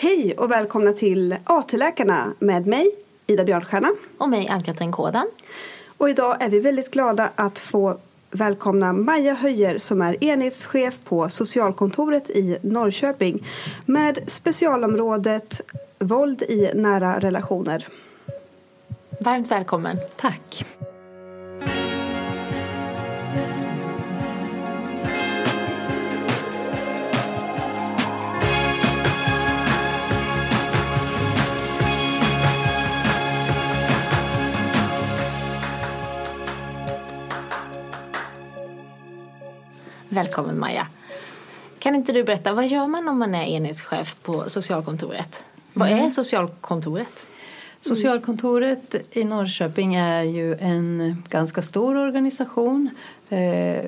Hej och välkomna till AT-läkarna med mig, Ida Björnstjärna. Och mig, Ann-Katrin Kådan. Och idag är vi väldigt glada att få välkomna Maja Höjer som är enhetschef på socialkontoret i Norrköping med specialområdet våld i nära relationer. Varmt välkommen. Tack. Välkommen Maja. Kan inte du berätta, vad gör man om man är enhetschef på socialkontoret? Vad är socialkontoret? Socialkontoret i Norrköping är ju en ganska stor organisation. Eh,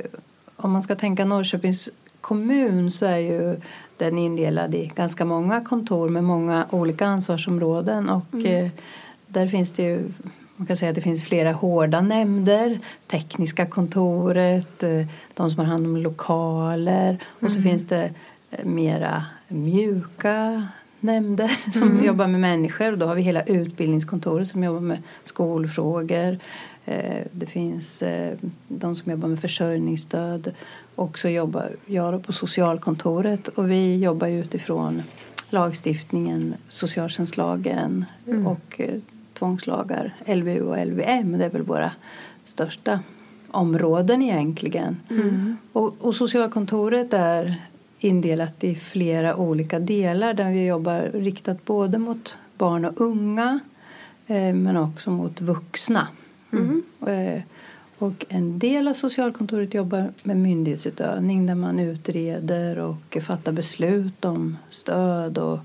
om man ska tänka Norrköpings kommun så är ju den indelad i ganska många kontor med många olika ansvarsområden. Och eh, där finns det ju man kan säga att det finns flera hårda nämnder. Tekniska kontoret, eh, de som har hand om lokaler och så finns det eh, mera mjuka nämnder som jobbar med människor. Och då har vi hela utbildningskontoret som jobbar med skolfrågor. Eh, Det finns de som jobbar med försörjningsstöd. Och så jobbar jag på socialkontoret och vi jobbar utifrån lagstiftningen, socialtjänstlagen och eh, tvångslagar, LVU och LVM. Det är väl våra största områden egentligen. Och, och socialkontoret är indelat i flera olika delar där vi jobbar riktat både mot barn och unga eh, men också mot vuxna. Eh, och en del av socialkontoret jobbar med myndighetsutövning där man utreder och fattar beslut om stöd och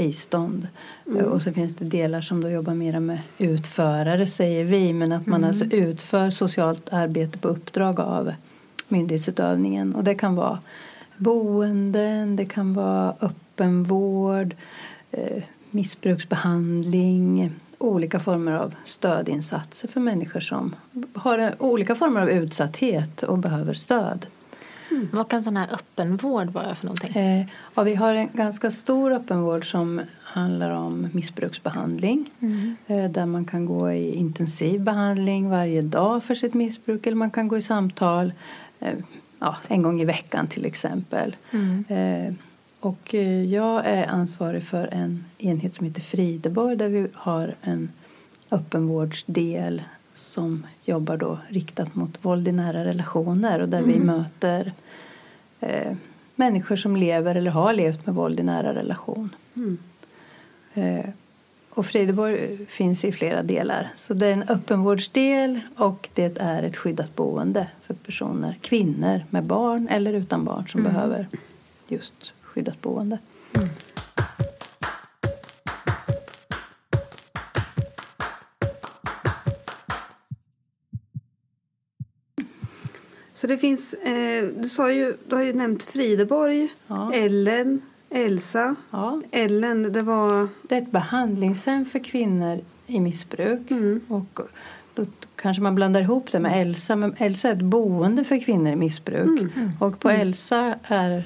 bistånd. Eh, Och så finns det delar som då jobbar mer med utförare säger vi men att man alltså utför socialt arbete på uppdrag av myndighetsutövningen. Och det kan vara boenden, det kan vara öppenvård, eh, missbruksbehandling, olika former av stödinsatser för människor som har olika former av utsatthet och behöver stöd. Vad kan sån här öppenvård vara för någonting? Eh, ja, vi har en ganska stor öppenvård som handlar om missbruksbehandling eh, där man kan gå i intensiv behandling varje dag för sitt missbruk eller man kan gå i samtal eh, ja, en gång i veckan till exempel. Eh, och eh, jag är ansvarig för en enhet som heter Frideborg där vi har en öppenvårdsdel som jobbar då riktat mot våld i nära relationer och där vi möter eh, människor som lever eller har levt med våld i nära relation. Eh, och Frideborg finns i flera delar. Så det är en öppenvårdsdel och det är ett skyddat boende för personer, kvinnor med barn eller utan barn som behöver just skyddat boende. Så det finns, eh, du, sa ju, du har ju nämnt Frideborg, Ja. Ellen, Elsa. Ja. Ellen, det var... Det är ett behandlingshem för kvinnor i missbruk. Och då kanske man blandar ihop det med Elsa. Men Elsa är ett boende för kvinnor i missbruk. Och på Elsa är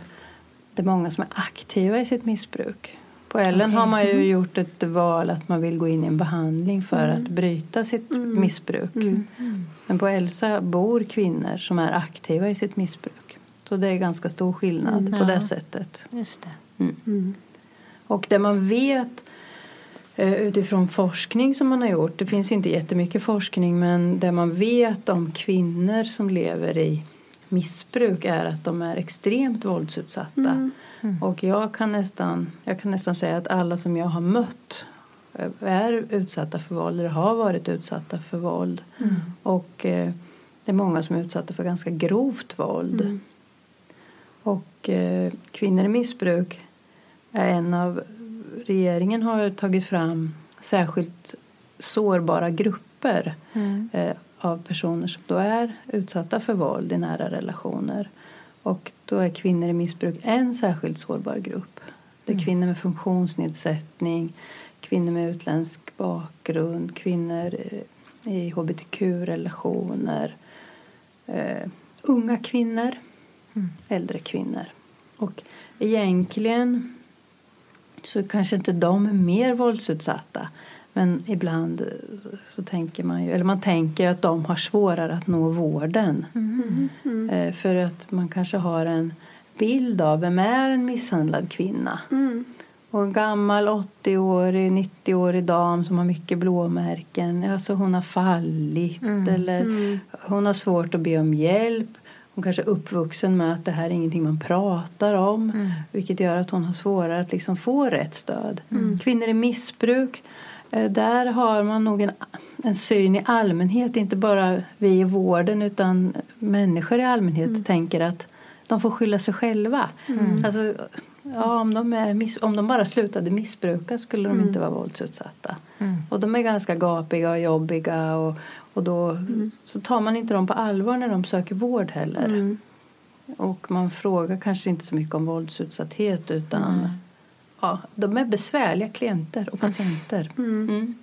det många som är aktiva i sitt missbruk. På Ellen har man ju gjort ett val att man vill gå in i en behandling för att bryta sitt missbruk. Men på Elsa bor kvinnor som är aktiva i sitt missbruk. Så det är ganska stor skillnad på Ja. det sättet. Just det. Och det man vet eh, utifrån forskning som man har gjort, det finns inte jättemycket forskning men det man vet om kvinnor som lever i missbruk är att de är extremt våldsutsatta. Mm. Och jag kan, nästan, jag kan nästan säga att alla som jag har mött är utsatta för våld eller har varit utsatta för våld. Och eh, det är många som är utsatta för ganska grovt våld. Och eh, kvinnor i missbruk är en av... Regeringen har tagit fram särskilt sårbara grupper eh, av personer som då är utsatta för våld i nära relationer. Och då är kvinnor i missbruk en särskilt sårbar grupp. Det är kvinnor med funktionsnedsättning, kvinnor med utländsk bakgrund, kvinnor eh, i hbtq-relationer, eh, unga kvinnor, äldre kvinnor. Och egentligen så kanske inte de är mer våldsutsatta. Men ibland så, tänker man ju, eller man tänker att de har svårare att nå vården. Eh, för att man kanske har en bild av vem är en misshandlad kvinna. Och en gammal 80-årig, 90-årig dam som har mycket blåmärken. Alltså hon har fallit eller hon har svårt att be om hjälp. Hon kanske är uppvuxen med att det här är ingenting man pratar om. Vilket gör att hon har svårare att liksom få rätt stöd. Kvinnor i missbruk. eh, Där har man nog en, en syn i allmänhet, inte bara vi i vården utan människor i allmänhet tänker att de får skylla sig själva. Alltså, ja, om, de är miss, om de bara slutade missbruka skulle de inte vara våldsutsatta. Och de är ganska gapiga och jobbiga och, och då så tar man inte dem på allvar när de söker vård heller. Och man frågar kanske inte så mycket om våldsutsatthet utan ja, de är besvärliga klienter och patienter. Mm.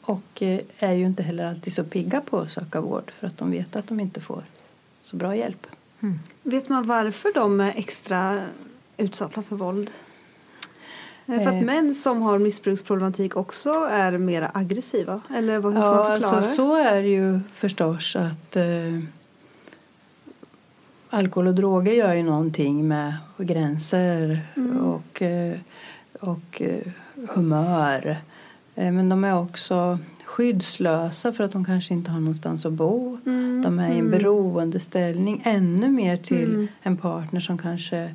Och eh, är ju inte heller alltid så pigga på att söka vård för att de vet att de inte får så bra hjälp. Vet man varför de är extra utsatta för våld? Det för att Eh. män som har missbruksproblematik också är mer aggressiva? Eller vad hur ska Ja, man förklara alltså, så är det ju förstås att eh, alkohol och droger gör ju någonting med gränser och, eh, och eh, humör. Eh, men de är också skyddslösa för att de kanske inte har någonstans att bo. De är i en beroendeställning ännu mer till en partner som kanske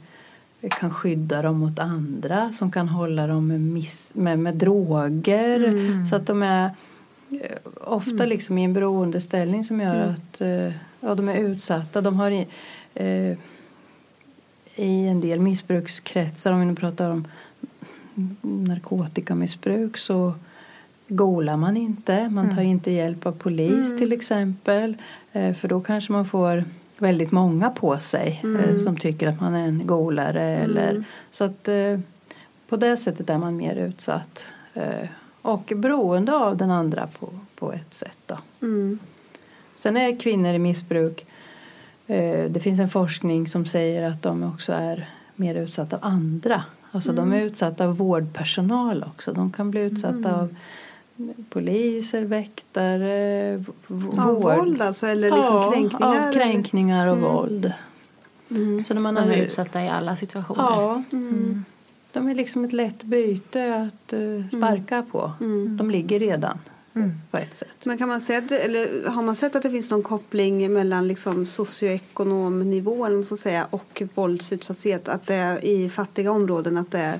kan skydda dem mot andra, som kan hålla dem med, miss, med, med droger. Så att de är eh, ofta liksom i en beroendeställning som gör att eh, ja, de är utsatta. De har i, eh, i en del missbrukskretsar, om vi nu pratar om narkotikamissbruk så golar man inte. Man tar inte hjälp av polis till exempel. Eh, för då kanske man får väldigt många på sig eh, som tycker att man är en golare. Eller, så att eh, på det sättet är man mer utsatt. Eh, och beroende av den andra på, på ett sätt. Då. Mm. Sen är kvinnor i missbruk det finns en forskning som säger att de också är mer utsatta av andra. Alltså de är utsatta av vårdpersonal också. De kan bli utsatta av poliser, väktare, Av våld alltså? Eller liksom ja, kränkningar? av kränkningar och våld. Så när man De har är utsatta i alla situationer. Ja. De är liksom ett lätt byte att eh, sparka på. De ligger redan på ett sätt. Men kan man säga eller har man sett att det finns någon koppling mellan liksom socioekonomnivå eller vad man ska säga, och våldsutsatthet? Att det är i fattiga områden att det är eh,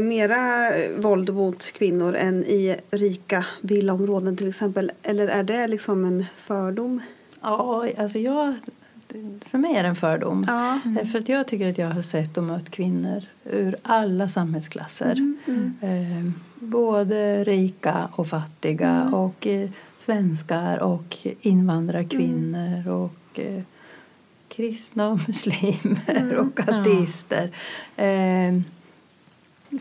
mera eh, våld mot kvinnor än i rika villaområden till exempel? Eller är det liksom en fördom? Ja, alltså jag, för mig är det en fördom. Ja. För att jag tycker att jag har sett och mött kvinnor ur alla samhällsklasser. Eh, både rika och fattiga och eh, svenskar och invandrarkvinnor och eh, kristna och muslimer och ateister. Eh,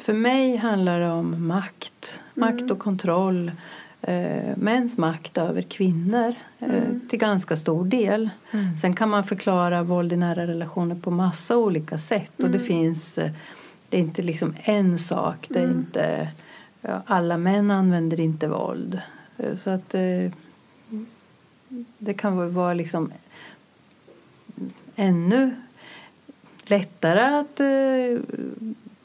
för mig handlar det om makt, makt och kontroll. Eh, mäns makt över kvinnor eh, till ganska stor del. Sen kan man förklara våld i nära relationer på massa olika sätt. Och det finns, eh, det är inte liksom en sak. Det är inte, ja, alla män använder inte våld. Eh, Så att eh, det kan vara liksom ännu lättare att eh,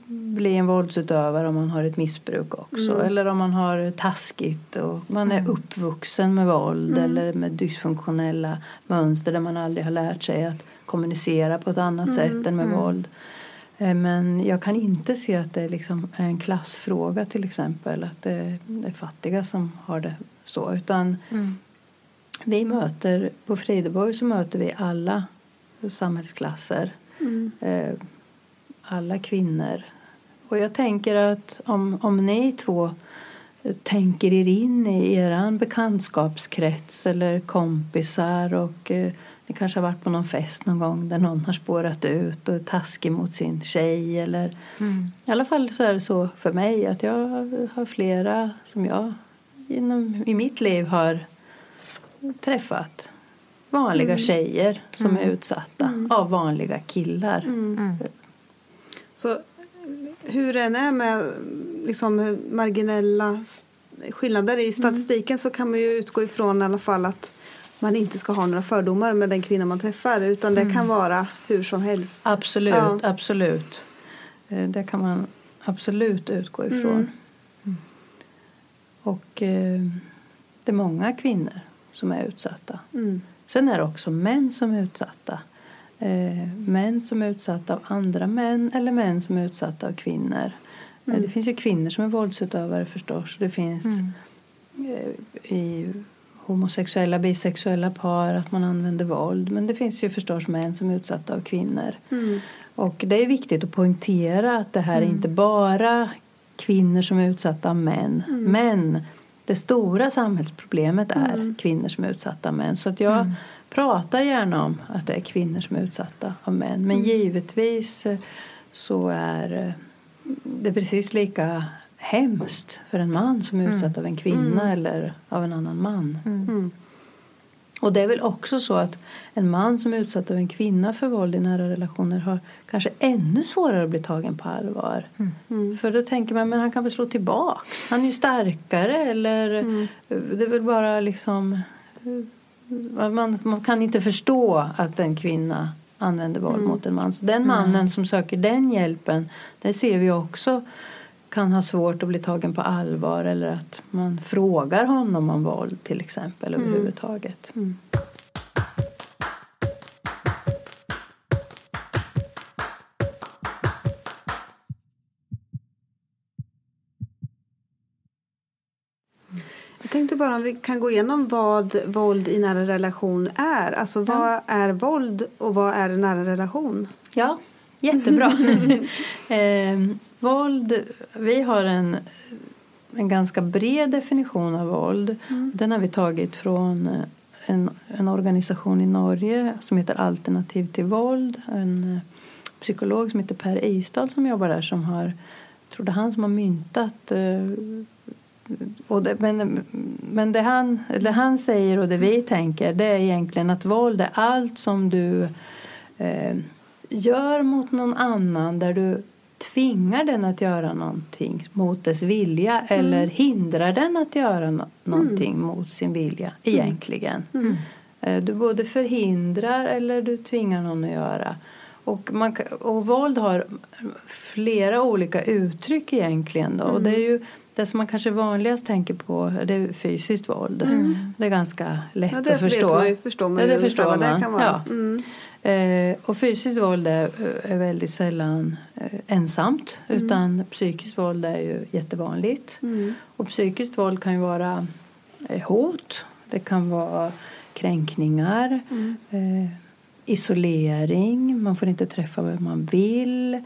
bli en våldsutövare om man har ett missbruk också. Mm. Eller om man har taskigt och man är uppvuxen med våld eller med dysfunktionella mönster där man aldrig har lärt sig att kommunicera på ett annat sätt än med våld. Eh, Men jag kan inte se att det liksom är en klassfråga till exempel. Att det är fattiga som har det så. Utan vi möter, på Frideborg så möter vi alla samhällsklasser. Eh, alla kvinnor. Och jag tänker att om, om ni två tänker er in i er bekantskapskrets eller kompisar och eh, ni kanske har varit på någon fest någon gång där någon har spårat ut och är taskig mot sin tjej eller i alla fall så är det så för mig att jag har flera som jag inom, i mitt liv har träffat vanliga tjejer som är utsatta av vanliga killar. Så hur det än är med liksom, marginella skillnader i statistiken så kan man ju utgå ifrån i alla fall att man inte ska ha några fördomar med den kvinna man träffar utan det kan vara hur som helst. Absolut, Ja. absolut. Eh, Det kan man absolut utgå ifrån. Mm. Och eh, det är många kvinnor som är utsatta. Mm. Sen är det också män som är utsatta. Eh, män som är utsatta av andra män eller män som är utsatta av kvinnor. Eh, det finns ju kvinnor som är våldsutövare förstås. Det finns eh, i homosexuella, bisexuella par att man använder våld. Men det finns ju förstås män som är utsatta av kvinnor. Mm. Och det är viktigt att poängtera att det här är inte bara kvinnor som är utsatta av män. Men det stora samhällsproblemet är kvinnor som är utsatta av män. Så att jag pratar gärna om att det är kvinnor som är utsatta av män. Men givetvis eh, så är eh, det precis lika hemskt för en man som är utsatt av en kvinna eller av en annan man. Mm. Och det är väl också så att en man som är utsatt av en kvinna för våld i nära relationer har kanske ännu svårare att bli tagen på allvar. För då tänker man, men han kan väl slå tillbaks? Han är ju starkare eller det är väl bara liksom man, man kan inte förstå att en kvinna använder våld mot en man. Så den mannen som söker den hjälpen, det ser vi också kan ha svårt att bli tagen på allvar eller att man frågar honom om våld till exempel överhuvudtaget. Jag tänkte bara om vi kan gå igenom vad våld i nära relation är. Alltså vad är våld och vad är en nära relation? Ja, jättebra. eh, våld, vi har en, en ganska bred definition av våld. Den har vi tagit från en, en organisation i Norge som heter Alternativ till våld. En eh, psykolog som heter Per Isdal som jobbar där som har, jag tror det är han som har myntat eh, och det, men men det, han, det han säger och det vi tänker det är egentligen att våld är allt som du eh, gör mot någon annan där du tvingar den att göra någonting mot dess vilja eller hindrar den att göra no- någonting mot sin vilja egentligen. Eh, Du både förhindrar eller du tvingar någon att göra. Och, man, och våld har flera olika uttryck egentligen. Då. Och det är ju det som man kanske vanligast tänker på det är fysiskt våld. Det är ganska lätt Ja, att förstå. man ju, förstår man ja, det förstår vad det man. kan vara. Ja. Mm. Eh, och fysiskt våld är, är väldigt sällan eh, ensamt utan psykiskt våld är ju jättevanligt. Mm. Och psykiskt våld kan ju vara eh, hot, det kan vara kränkningar, eh, isolering, man får inte träffa vem man vill,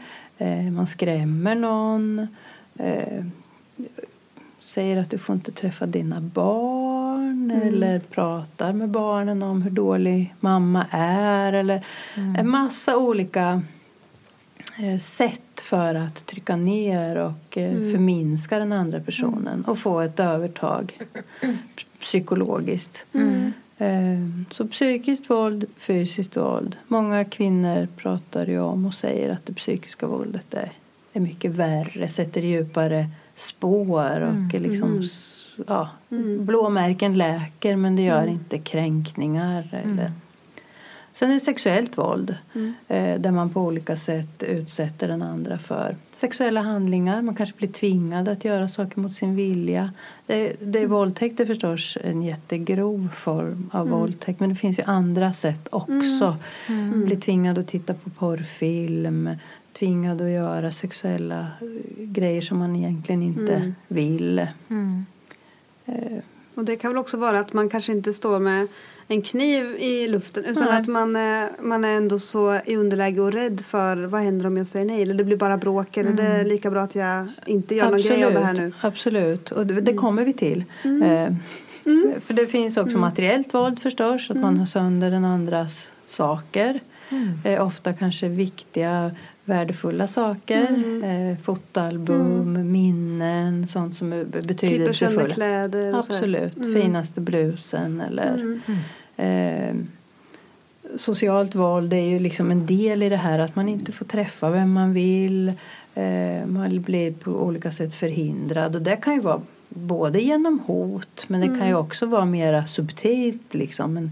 man skrämmer någon, säger att du får inte träffa dina barn eller pratar med barnen om hur dålig mamma är eller en massa olika eh, sätt för att trycka ner och eh, förminska den andra personen och få ett övertag psykologiskt. Eh, Så psykiskt våld, fysiskt våld. Många kvinnor pratar ju om och säger att det psykiska våldet är, är mycket värre, sätter djupare spår och är liksom s- ja, blåmärken läker men det gör inte kränkningar eller. Sen är det sexuellt våld eh, där man på olika sätt utsätter den andra för sexuella handlingar. Man kanske blir tvingad att göra saker mot sin vilja. Det, det är våldtäkt är förstås en jättegrov form av våldtäkt men det finns ju andra sätt också. Bli tvingad att titta på porrfilm tvingad att göra sexuella eh, grejer som man egentligen inte vill. Eh, Och det kan väl också vara att man kanske inte står med en kniv i luften utan Nej. att man är, man är ändå så i underläge och rädd för vad händer om jag säger nej eller det blir bara bråk eller det är lika bra att jag inte gör någon grej av det här nu. Mm. Absolut, och det, det kommer vi till. Eh, För det finns också materiellt våld förstås, att Mm. man har sönder den andras saker. Eh, ofta kanske viktiga, värdefulla saker. Mm. Eh, fotoalbum, minnen, sånt som är be- Klipper sönder betydelsefulla. kläder. Absolut, Mm. finaste blusen eller eh, Socialt våld är ju liksom en del i det här att man inte får träffa vem man vill. Eh, man blir på olika sätt förhindrad och det kan ju vara både genom hot men det kan ju också vara mera subtilt liksom. Men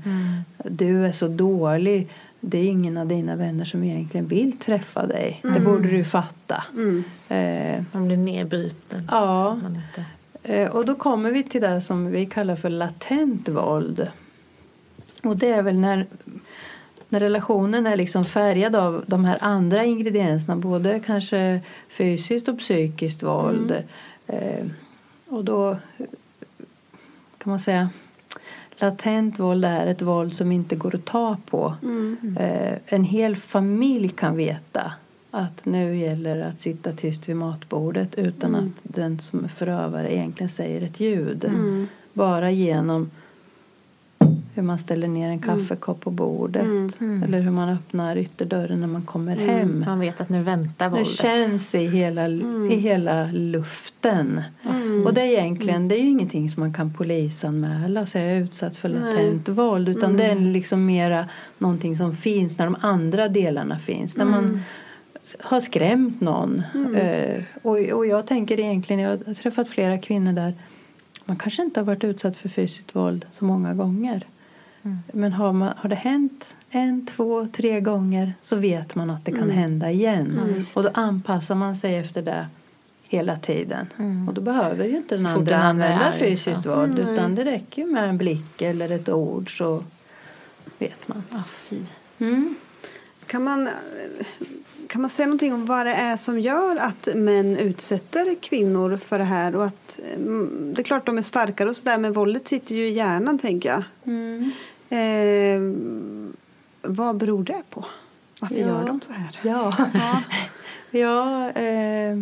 Du är så dålig, det är ingen av dina vänner som egentligen vill träffa dig. Det borde du fatta. Mm. Eh, Man blir nedbruten. ja. Man inte... Eh, Och då kommer vi till det som vi kallar för latent våld. Och det är väl när, när relationen är liksom färgad av de här andra ingredienserna, både kanske fysiskt och psykiskt våld. Eh, och då kan man säga latent våld är ett våld som inte går att ta på. Eh, en hel familj kan veta att nu gäller det att sitta tyst vid matbordet utan att den som förövare egentligen säger ett ljud. Bara genom hur man ställer ner en kaffekopp på bordet eller hur man öppnar ytterdörren när man kommer hem. Man vet att nu väntar Det våldet. känns i hela, i hela luften. Och det är egentligen det är ju ingenting som man kan polisanmäla så jag är utsatt för latent våld utan det är liksom mera någonting som finns när de andra delarna finns. När man har skrämt någon. Eh, och, och jag tänker egentligen, jag har träffat flera kvinnor där man kanske inte har varit utsatt för fysiskt våld så många gånger. Men har, man, har det hänt en, två, tre gånger så vet man att det kan hända igen. och då anpassar man sig efter det hela tiden. Och då behöver ju inte den Så andra den använda är arg, fysiskt så. våld utan det räcker ju med en blick eller ett ord så vet man. Ah, fy. Mm. Kan man, kan man säga någonting om vad det är som gör att män utsätter kvinnor för det här? Och att, mm, det är klart de är starkare och sådär men våldet sitter ju i hjärnan tänker jag. Mm. Eh, vad beror det på? Varför Ja. gör de så här? Ja, ja eh,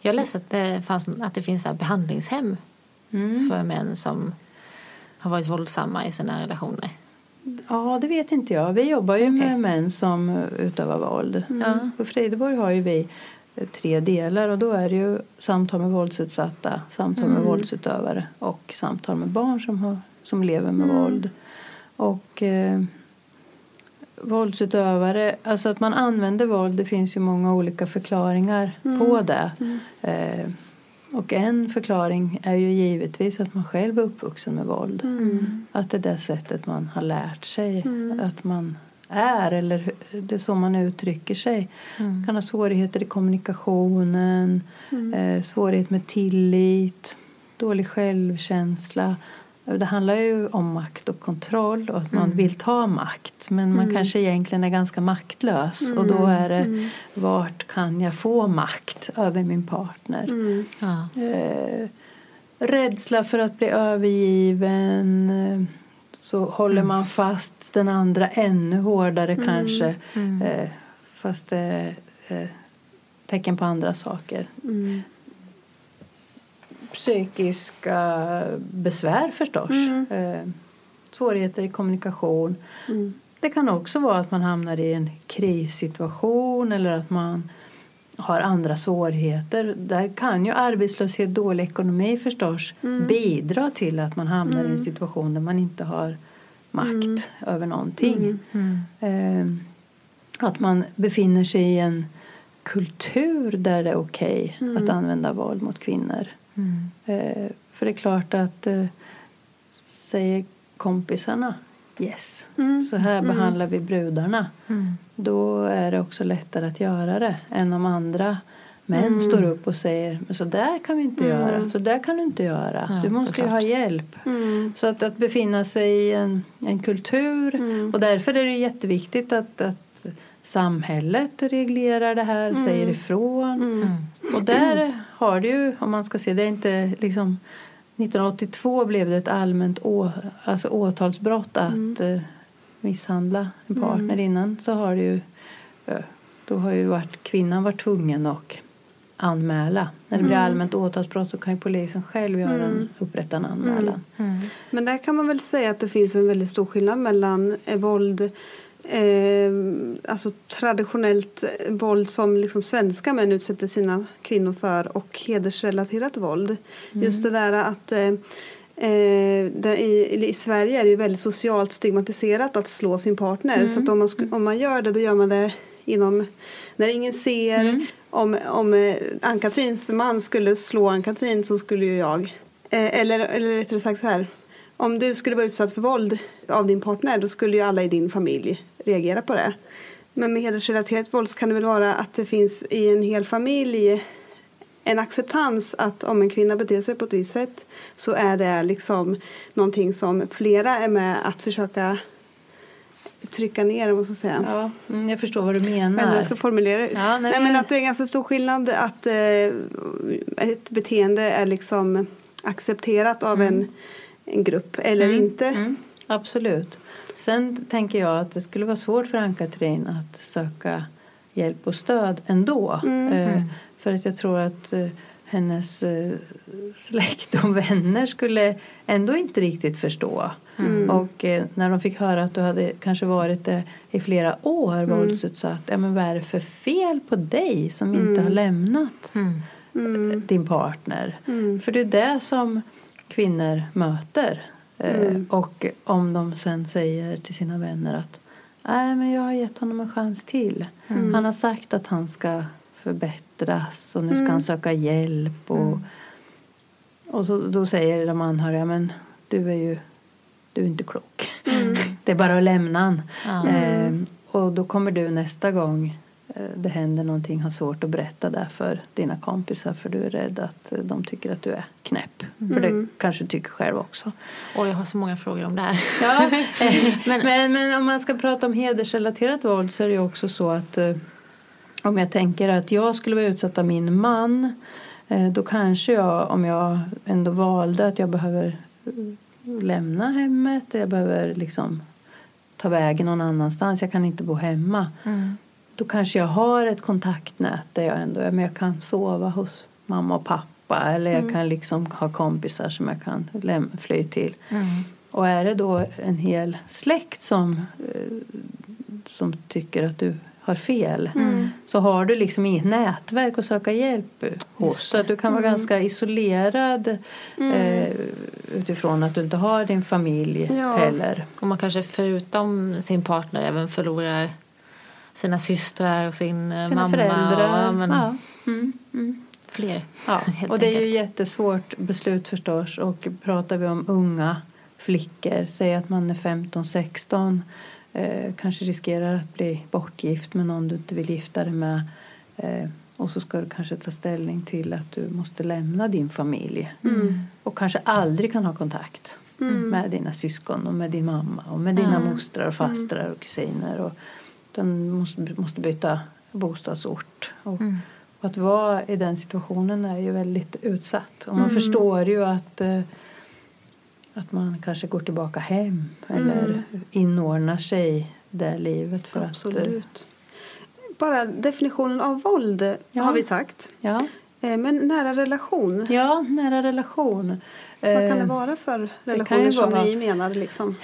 Jag läste att det, fanns, att det finns behandlingshem mm. för män som har varit våldsamma i sina relationer. ja, det vet inte jag. Vi jobbar ju Okej. med män som utövar våld. Ja. På Frideborg har ju vi eh, tre delar och då är det ju samtal med våldsutsatta, samtal med våldsutövare och samtal med barn som, har, som lever med våld. Och eh, våldsutövare, alltså att man använder våld, det finns ju många olika förklaringar på det. Eh, och en förklaring är ju givetvis att man själv är uppvuxen med våld. Att det är det sättet man har lärt sig att man är eller det är så man uttrycker sig. kan ha svårigheter i kommunikationen, eh, svårighet med tillit, dålig självkänsla. Det handlar ju om makt och kontroll och att man vill ta makt. Men man kanske egentligen är ganska maktlös. Och då är det vart kan jag få makt över min partner? Ja. Eh, rädsla för att bli övergiven. Eh, så håller man fast den andra ännu hårdare kanske. Eh, fast det eh, tecken på andra saker. Psykiska besvär förstås. Eh, svårigheter i kommunikation. Det kan också vara att man hamnar i en krissituation eller att man har andra svårigheter. Där kan ju arbetslöshet, dålig ekonomi förstås bidra till att man hamnar i en situation där man inte har makt över någonting. Eh, att man befinner sig i en kultur där det är okej att använda våld mot kvinnor. Eh, för det är klart att eh, säger kompisarna yes, så här behandlar vi brudarna. Då är det också lättare att göra det än om andra män står upp och säger så där kan vi inte göra, så där kan du inte göra. Ja, du måste ju såklart. ha hjälp. Så att, att befinna sig i en, en kultur och därför är det jätteviktigt att, att samhället reglerar det här, säger ifrån. Och där har det ju, om man ska se, det är inte liksom 1982 blev det ett allmänt å, alltså åtalsbrott att eh, misshandla en partner. Innan så har det ju då har ju varit, kvinnan varit tvungen att anmäla. När det blir allmänt åtalsbrott så kan ju polisen själv göra en, upprätta en anmälan. Men där kan man väl säga att det finns en väldigt stor skillnad mellan eh, våld eh, alltså traditionellt våld som liksom svenska män utsätter sina kvinnor för och hedersrelaterat våld. Just det där att eh, Eh, i, I Sverige är det ju väldigt socialt stigmatiserat att slå sin partner. Så att om man, om man gör det då gör man det inom när ingen ser. Om, om eh, Ann-Katrins man skulle slå Ann-Katrin så skulle ju jag. Eh, eller, eller rättare sagt så här. Om du skulle vara utsatt för våld av din partner då skulle ju alla i din familj reagera på det. Men med hedersrelaterat våld kan det väl vara att det finns i en hel familj en acceptans att om en kvinna beter sig på ett visst sätt så är det liksom någonting som flera är med att försöka trycka ner, ska jag säga. Ja, mm, jag förstår vad du menar. Men jag ska formulera det. Ja, nej, nej, men- att det är ganska stor skillnad att eh, ett beteende är liksom accepterat av en, en grupp eller inte. Mm, absolut. Sen tänker jag att det skulle vara svårt för Ann-Katrin att söka hjälp och stöd ändå. Eh, för att jag tror att eh, hennes eh, släkt och vänner skulle ändå inte riktigt förstå. Och eh, när de fick höra att du hade kanske varit det i flera år våldsutsatt. Ja, men vad är det för fel på dig som inte har lämnat eh, din partner? För det är det som kvinnor möter. Eh, Och om de sen säger till sina vänner att Nej, men jag har gett honom en chans till. Han har sagt att han ska förbättras och nu ska han söka hjälp. Och, och så, då säger de anhöriga, men du är ju du är inte klok. Det är bara att lämna han. Eh, och då kommer du nästa gång det händer någonting har svårt att berätta det för dina kompisar för du är rädd att eh, de tycker att du är knäpp. För det kanske du tycker själv också. Och jag har så många frågor om det här. Ja, men, men, men om man ska prata om hedersrelaterat våld så är det ju också så att eh, om jag tänker att jag skulle vara utsatt av min man eh, då kanske jag, om jag ändå valde att jag behöver eh, lämna hemmet, jag behöver liksom ta vägen någon annanstans, jag kan inte bo hemma. Då kanske jag har ett kontaktnät där jag ändå men jag kan sova hos mamma och pappa eller jag kan liksom ha kompisar som jag kan fly till. Och är det då en hel släkt som, eh, som tycker att du har fel så har du liksom inget nätverk att söka hjälp hos. Så att du kan vara ganska isolerad eh, utifrån att du inte har din familj Ja. heller. Och man kanske förutom sin partner även förlorar sina systrar och sin eh, Sina mamma. föräldrar. Och, men, ja. Mm, mm. Fler. Ja, helt och det är ju enkelt. jättesvårt beslut förstås. Och pratar vi om unga flickor, säg att man är 15-16 eh, kanske riskerar att bli bortgift med någon du inte vill gifta dig med. Eh, och så ska du kanske ta ställning till att du måste lämna din familj. Och kanske aldrig kan ha kontakt med dina syskon och med din mamma och med dina mostrar och fastrar och kusiner. Och, utan måste, måste byta bostadsort. Och, och att vara i den situationen är ju väldigt utsatt. Och man förstår ju att, eh, att man kanske går tillbaka hem eller inordnar sig det livet för att... eh, Absolut. Bara definitionen av våld Ja. har vi sagt. Ja, Eh, Men nära relation, ja nära relation. vad kan det vara för relationer ju som vara- vi menar? Liksom?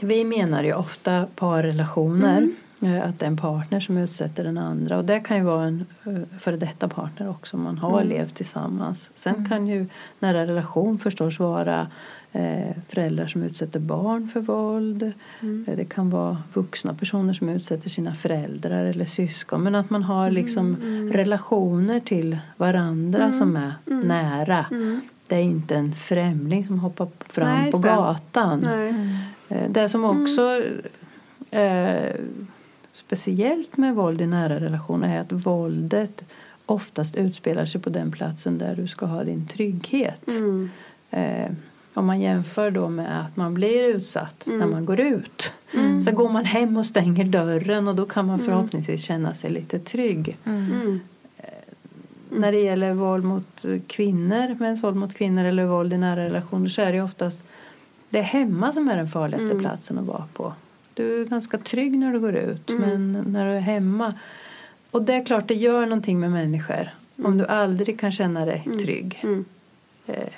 Vi menar ju ofta parrelationer. eh, Att det är en partner som utsätter den andra. Och det kan ju vara en eh, före detta partner också om man har levt tillsammans. Sen kan ju nära relation förstås vara eh, föräldrar som utsätter barn för våld. Eh, Det kan vara vuxna personer som utsätter sina föräldrar eller syskon. Men att man har liksom relationer till varandra som är nära. Det är inte en främling som hoppar fram Nej, på gatan. Nej. Eh, Det som också är speciellt med våld i nära relationer är att våldet oftast utspelar sig på den platsen där du ska ha din trygghet. Mm. Eh, om man jämför då med att man blir utsatt när man går ut. Så går man hem och stänger dörren och då kan man förhoppningsvis känna sig lite trygg. Mm. När det gäller våld mot kvinnor, mäns våld mot kvinnor eller våld i nära relationer så är det oftast det är hemma som är den farligaste platsen att vara på. Du är ganska trygg när du går ut men när du är hemma och det är klart det gör någonting med människor om du aldrig kan känna dig trygg Mm. eh,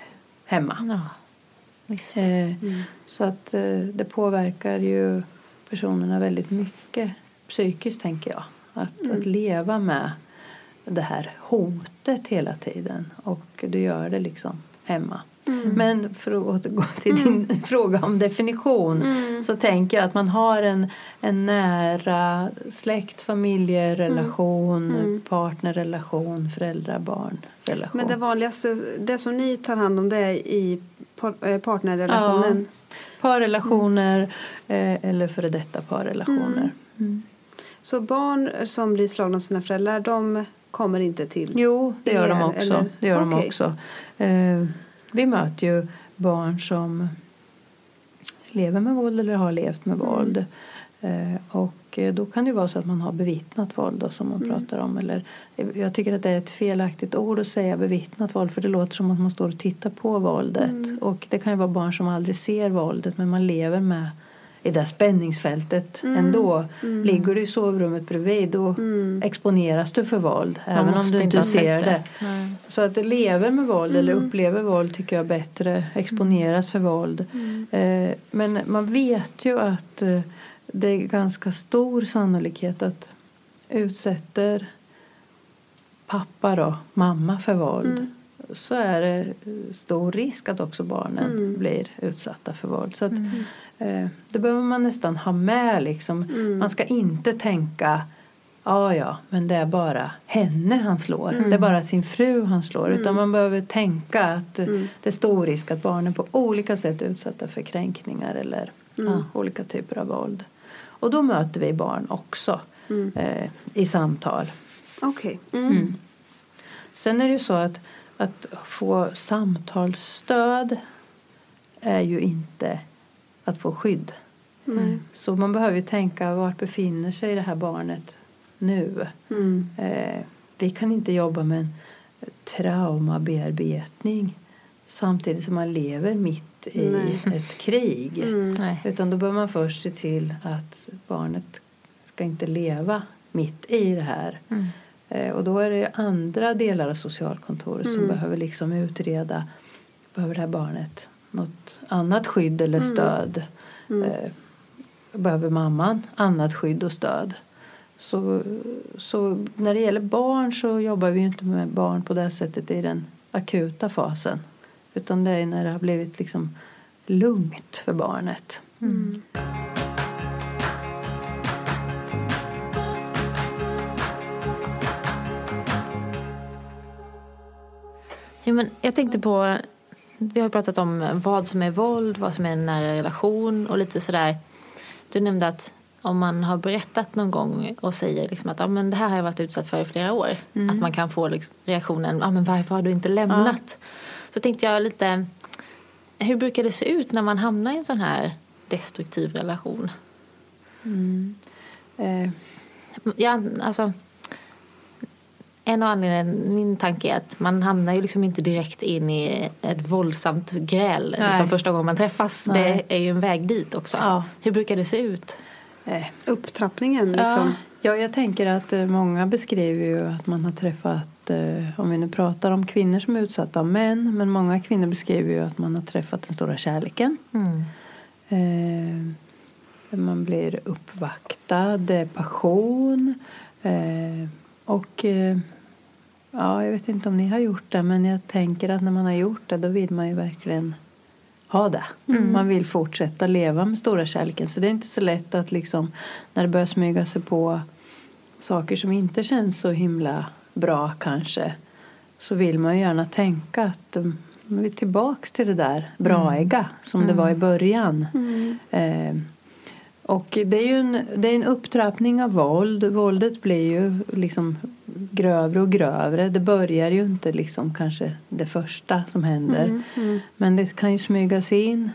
hemma. Ja, visst. Eh, Så att eh, det påverkar ju personerna väldigt mycket psykiskt tänker jag. Att, att leva med det här hotet hela tiden och du gör det liksom hemma. Men för att återgå till din fråga om definition så tänker jag att man har en, en nära släkt, familjerelation, partnerrelation, föräldrar-barn-relation. Men det vanligaste, det som ni tar hand om det är i eh, partnerrelationen. Parrelationer eh, eller före detta parrelationer. Så barn som blir slagna av sina föräldrar, de kommer inte till Jo, det gör de er, också. eller? Det gör de Okej. också. Eh, vi möter ju barn som lever med våld eller har levt med våld. Eh, och eh, då kan det vara så att man har bevittnat våld då, som man pratar om. Eller, jag tycker att det är ett felaktigt ord att säga bevittnat våld för det låter som att man står och tittar på våldet. Och det kan ju vara barn som aldrig ser våldet men man lever med i det spänningsfältet ändå. Ligger du i sovrummet bredvid då exponeras du för våld även om du inte ser det. det. Så att lever med våld eller upplever våld tycker jag bättre exponeras för våld. Eh, men man vet ju att eh, det är ganska stor sannolikhet att utsätter pappa då, mamma för våld så är det stor risk att också barnen blir utsatta för våld. Så att, eh, det behöver man nästan ha med. Liksom. Man ska inte tänka Ja, ja, men det är bara henne han slår. Det är bara sin fru han slår. Utan man behöver tänka att eh, det är stor risk att barnen på olika sätt är utsatta för kränkningar eller ja, olika typer av våld. Och då möter vi barn också eh, i samtal. Okej. Mm. Sen är det ju så att, att få samtalsstöd är ju inte att få skydd. Så man behöver ju tänka vart befinner sig det här barnet nu. Mm. Eh, vi kan inte jobba med en traumabearbetning samtidigt som man lever mitt i ett krig. Nej. Utan då behöver man först se till att barnet ska inte leva mitt i det här. Eh, och då är det andra delar av socialkontoret som behöver liksom utreda behöver det här barnet något annat skydd eller stöd. Eh, behöver mamman annat skydd och stöd. Så, så när det gäller barn så jobbar vi inte med barn på det sättet i den akuta fasen. Utan det är när det har blivit liksom lugnt för barnet. Ja, men jag tänkte på, vi har pratat om vad som är våld, vad som är en nära relation och lite sådär. Du nämnde att om man har berättat någon gång och säger liksom att ah, men det här har jag varit utsatt för i flera år. Att man kan få liksom reaktionen, ah, men varför har du inte lämnat? Så tänkte jag lite, hur brukar det se ut när man hamnar i en sån här destruktiv relation? Eh, Ja, alltså, en av anledningarna, min tanke är att man hamnar ju liksom inte direkt in i ett våldsamt gräl Nej. liksom första gången man träffas. Nej. Det är ju en väg dit också. Ja. Hur brukar det se ut? eh, Upptrappningen liksom. Ja, jag tänker att eh, många beskriver ju att man har träffat, eh, om vi nu pratar om kvinnor som är utsatta av män, men många kvinnor beskriver ju att man har träffat den stora kärleken. Mm. Eh, man blir uppvaktad, passion. Eh, och eh, ja, jag vet inte om ni har gjort det, men jag tänker att när man har gjort det då vill man ju verkligen ha det. Man vill fortsätta leva med stora kärleken. Så det är inte så lätt att liksom när det börjar smyga sig på saker som inte känns så himla bra kanske så vill man ju gärna tänka att mm, vi är tillbaks till det där braiga som det var i början. Eh, och det är ju en, det är en upptrappning av våld. Våldet blir ju liksom grövre och grövre. Det börjar ju inte liksom kanske det första som händer. Men det kan ju smyga sig in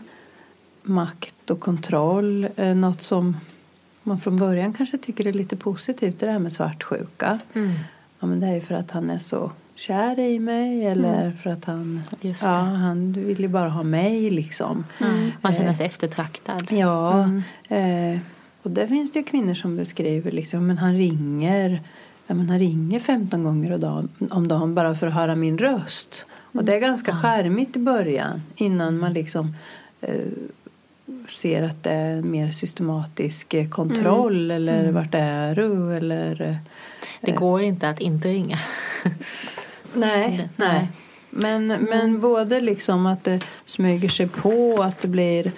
makt och kontroll. Eh, något som man från början kanske tycker är lite positivt. Det här med svartsjuka. Ja, men det är ju för att han är så kär i mig eller för att han, ja, det. han vill ju bara ha mig liksom. Man känner sig eftertraktad. Ja, eh, och där finns det ju kvinnor som beskriver liksom, men han ringer ja, men han ringer 15 gånger om dagen, om dagen bara för att höra min röst. Och det är ganska charmigt i början innan man liksom eh, ser att det är mer systematisk eh, kontroll eller vart är du eller eh, Det går inte att inte ringa. Nej, nej. Men, men både liksom att det smyger sig på, att det blir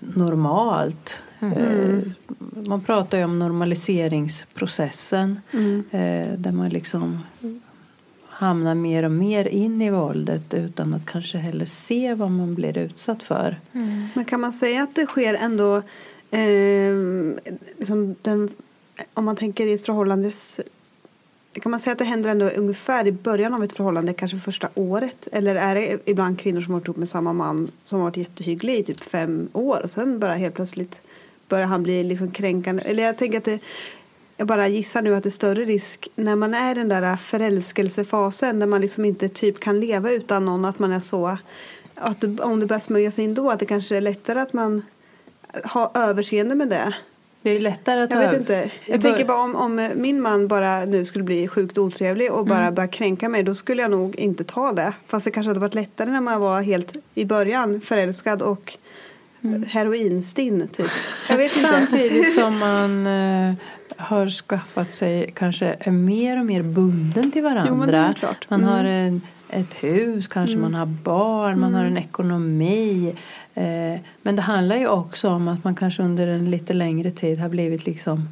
normalt. Eh, Man pratar ju om normaliseringsprocessen eh, där man liksom hamnar mer och mer in i våldet utan att kanske heller se vad man blir utsatt för. Men kan man säga att det sker ändå eh, liksom den, om man tänker i ett förhållandes kan man säga att det händer ändå ungefär i början av ett förhållande, kanske första året? Eller är det ibland kvinnor som har varit ihop med samma man som har varit jättehygglig i typ fem år och sen bara helt plötsligt börjar han bli liksom kränkande? Eller jag tänker att det, jag bara gissar nu att det är större risk när man är i den där förälskelsefasen där man liksom inte typ kan leva utan någon, att man är så att det, om det börjar smyga sig in då, att det kanske är lättare att man har överseende med det. Det är lättare att Jag vet inte. Jag tänker bara om, om min man bara nu skulle bli sjukt otrevlig och bara börja kränka mig då skulle jag nog inte ta det. Fast det kanske hade varit lättare när man var helt i början förälskad och heroinstinn typ. Jag vet inte. Samtidigt som man eh, har skaffat sig, kanske är mer och mer bunden till varandra. Jo. Man Mm. har en, ett hus, kanske man har barn, man har en ekonomi. Eh, men det handlar ju också om att man kanske under en lite längre tid har blivit liksom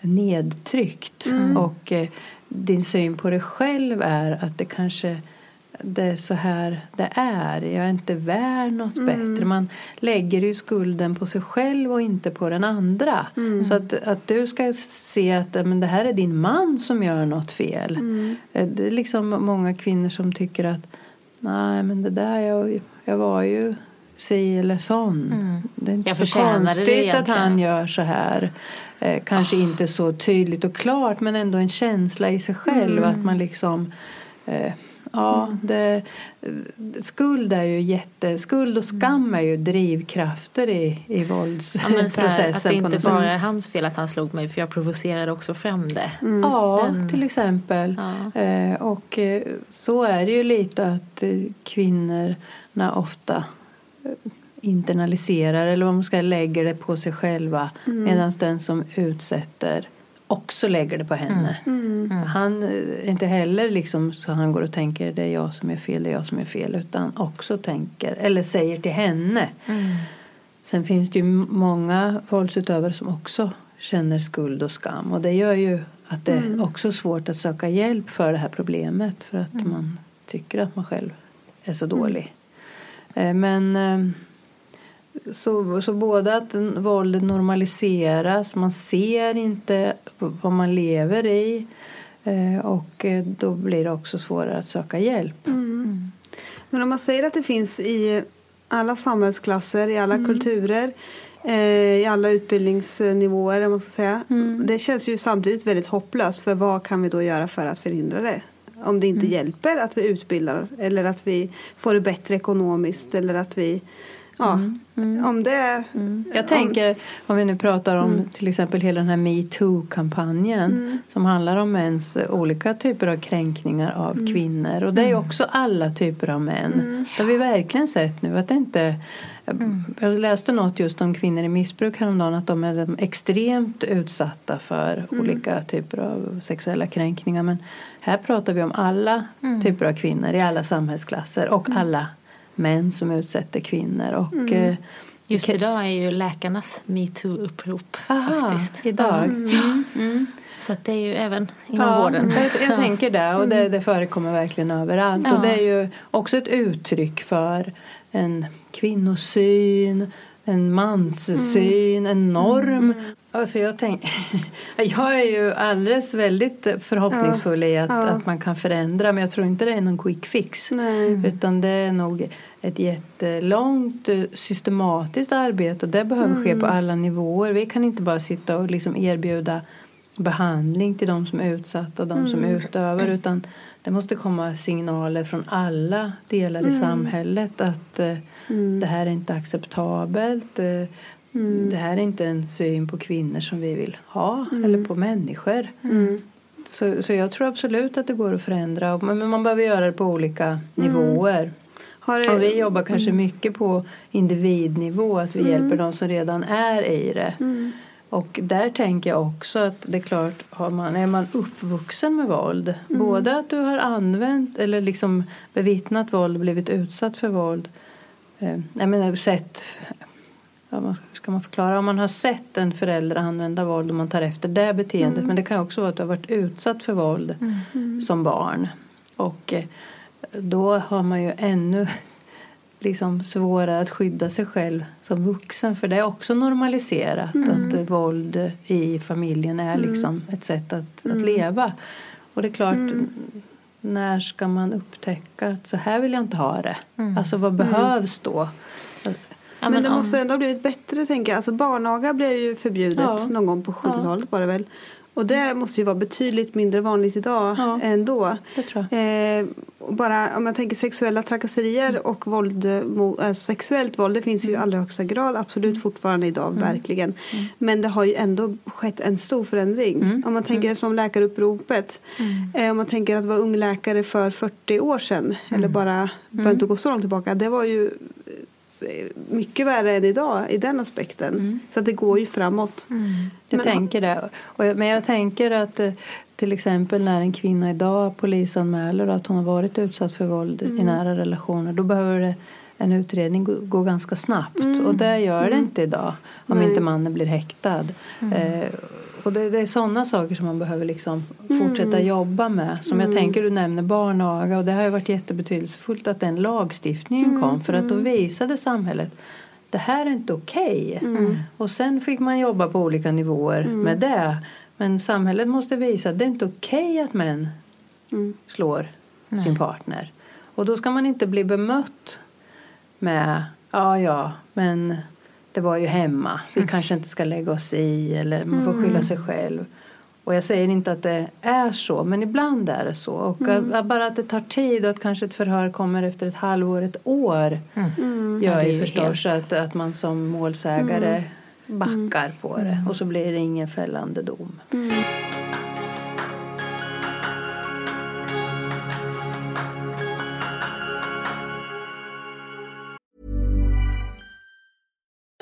nedtryckt. Och eh, din syn på dig själv är att det kanske det är så här det är. Jag är inte värd något bättre. Man lägger ju skulden på sig själv och inte på den andra. Så att, att du ska se att men det här är din man som gör något fel. Eh, Det är liksom många kvinnor som tycker att nej men det där jag, jag var ju si eller sån. Det är inte Jag så konstigt att han gör så här. Eh, kanske inte så tydligt och klart men ändå en känsla i sig själv att man liksom eh, Ja, det, skuld är ju jätte... Skuld och skam är ju drivkrafter i, i Ja, så här, att våldsprocessen. det inte bara är hans fel att han slog mig för jag provocerade också fram det. Ja, Den- till exempel. Ja. Eh, och eh, så är det ju lite att eh, kvinnorna ofta eh, internaliserar eller vad man ska lägger det på sig själva medan den som utsätter också lägger det på henne. Han eh, är inte heller liksom så han går och tänker det är jag som är fel, det är jag som är fel utan också tänker eller säger till henne. Sen finns det ju många våldsutövare som också känner skuld och skam och det gör ju att det är också svårt att söka hjälp för det här problemet för att man tycker att man själv är så dålig. Eh, Men eh, så, så både att våldet normaliseras, man ser inte vad man lever i eh, och eh, då blir det också svårare att söka hjälp. Men om man säger att det finns i alla samhällsklasser, i alla kulturer, eh, i alla utbildningsnivåer, om man ska säga. Det känns ju samtidigt väldigt hopplöst för vad kan vi då göra för att förhindra det? Om det inte hjälper att vi utbildar eller att vi får det bättre ekonomiskt eller att vi, ja, om det... Jag tänker, om vi nu pratar om till exempel hela den här metoo-kampanjen som handlar om mäns olika typer av kränkningar av kvinnor. Och det är ju också alla typer av män. Det har vi verkligen sett nu att det inte Jag läste något just om kvinnor i missbruk häromdagen att de är extremt utsatta för olika typer av sexuella kränkningar. Men här pratar vi om alla typer av kvinnor i alla samhällsklasser och alla män som utsätter kvinnor. Och, eh, Just idag är ju läkarnas metoo-upprop faktiskt. idag. Mm. Mm. Så att det är ju även inom vården. Jag, jag tänker det och det, det förekommer verkligen överallt. Ja. Och det är ju också ett uttryck för en kvinnosyn, en manssyn, en norm. Alltså jag, tänk, jag är ju alldeles väldigt förhoppningsfull i att, Ja. att man kan förändra men jag tror inte det är någon quick fix. Nej. Utan det är nog ett jättelångt eh, systematiskt arbete och det behöver ske på alla nivåer. Vi kan inte bara sitta och liksom erbjuda behandling till de som är utsatta och de som utövar utan det måste komma signaler från alla delar i samhället att eh, det här är inte acceptabelt. Eh, Det här är inte en syn på kvinnor som vi vill ha eller på människor. Så, så jag tror absolut att det går att förändra men man behöver göra det på olika nivåer. Har det, Och vi jobbar kanske mycket på individnivå, att vi hjälper de som redan är i det. Och där tänker jag också att det är klart, har man, är man uppvuxen med våld, både att du har använt eller liksom bevittnat våld, blivit utsatt för våld, jag menar sett, ja, ska man förklara, om man har sett en förälder använda våld och man tar efter det beteendet, men det kan också vara att du har varit utsatt för våld som barn. Och eh, då har man ju ännu liksom svårare att skydda sig själv som vuxen för det är också normaliserat att eh, våld i familjen är liksom ett sätt att, att leva. Och det är klart, när ska man upptäcka att så här vill jag inte ha det? Alltså vad behövs då? Ja, men, men det om- måste ändå ha blivit bättre tänker jag. Alltså barnaga blev ju förbjudet Ja. någon gång på 70-talet var det väl. Och det måste ju vara betydligt mindre vanligt idag Ja. än då. Eh, bara om jag tänker sexuella trakasserier och våld, äh, sexuellt våld, det finns ju i allra högsta grad absolut fortfarande idag, verkligen. Men det har ju ändå skett en stor förändring. Om man tänker som läkaruppropet, eh, om man tänker att vara ung läkare för 40 år sedan, eller bara, behöver inte gå så långt tillbaka, det var ju mycket värre än idag i den aspekten. Så att det går ju framåt. Jag Men- tänker det. Jag, men jag tänker att eh, till exempel när en kvinna idag polisanmäler att hon har varit utsatt för våld i nära relationer då behöver det, en utredning gå, gå ganska snabbt. Och det gör det inte idag om Nej. inte mannen blir häktad. Eh, och det, det är sådana saker som man behöver liksom fortsätta jobba med. Som jag tänker du nämner barnaga och det har ju varit jättebetydelsefullt att den lagstiftningen kom för att då visade samhället det här är inte okej. Och sen fick man jobba på olika nivåer med det. Men samhället måste visa att det är inte okej att män slår sin partner. Och då ska man inte bli bemött med ja, ja, men det var ju hemma. Vi kanske inte ska lägga oss i eller man får skylla sig själv. Och jag säger inte att det är så, men ibland är det så. Och att, bara att det tar tid och att kanske ett förhör kommer efter ett halvår, ett år Ja, gör det är ju förstås. helt- att, att man som målsägare backar på det. Och så blir det ingen fällande dom.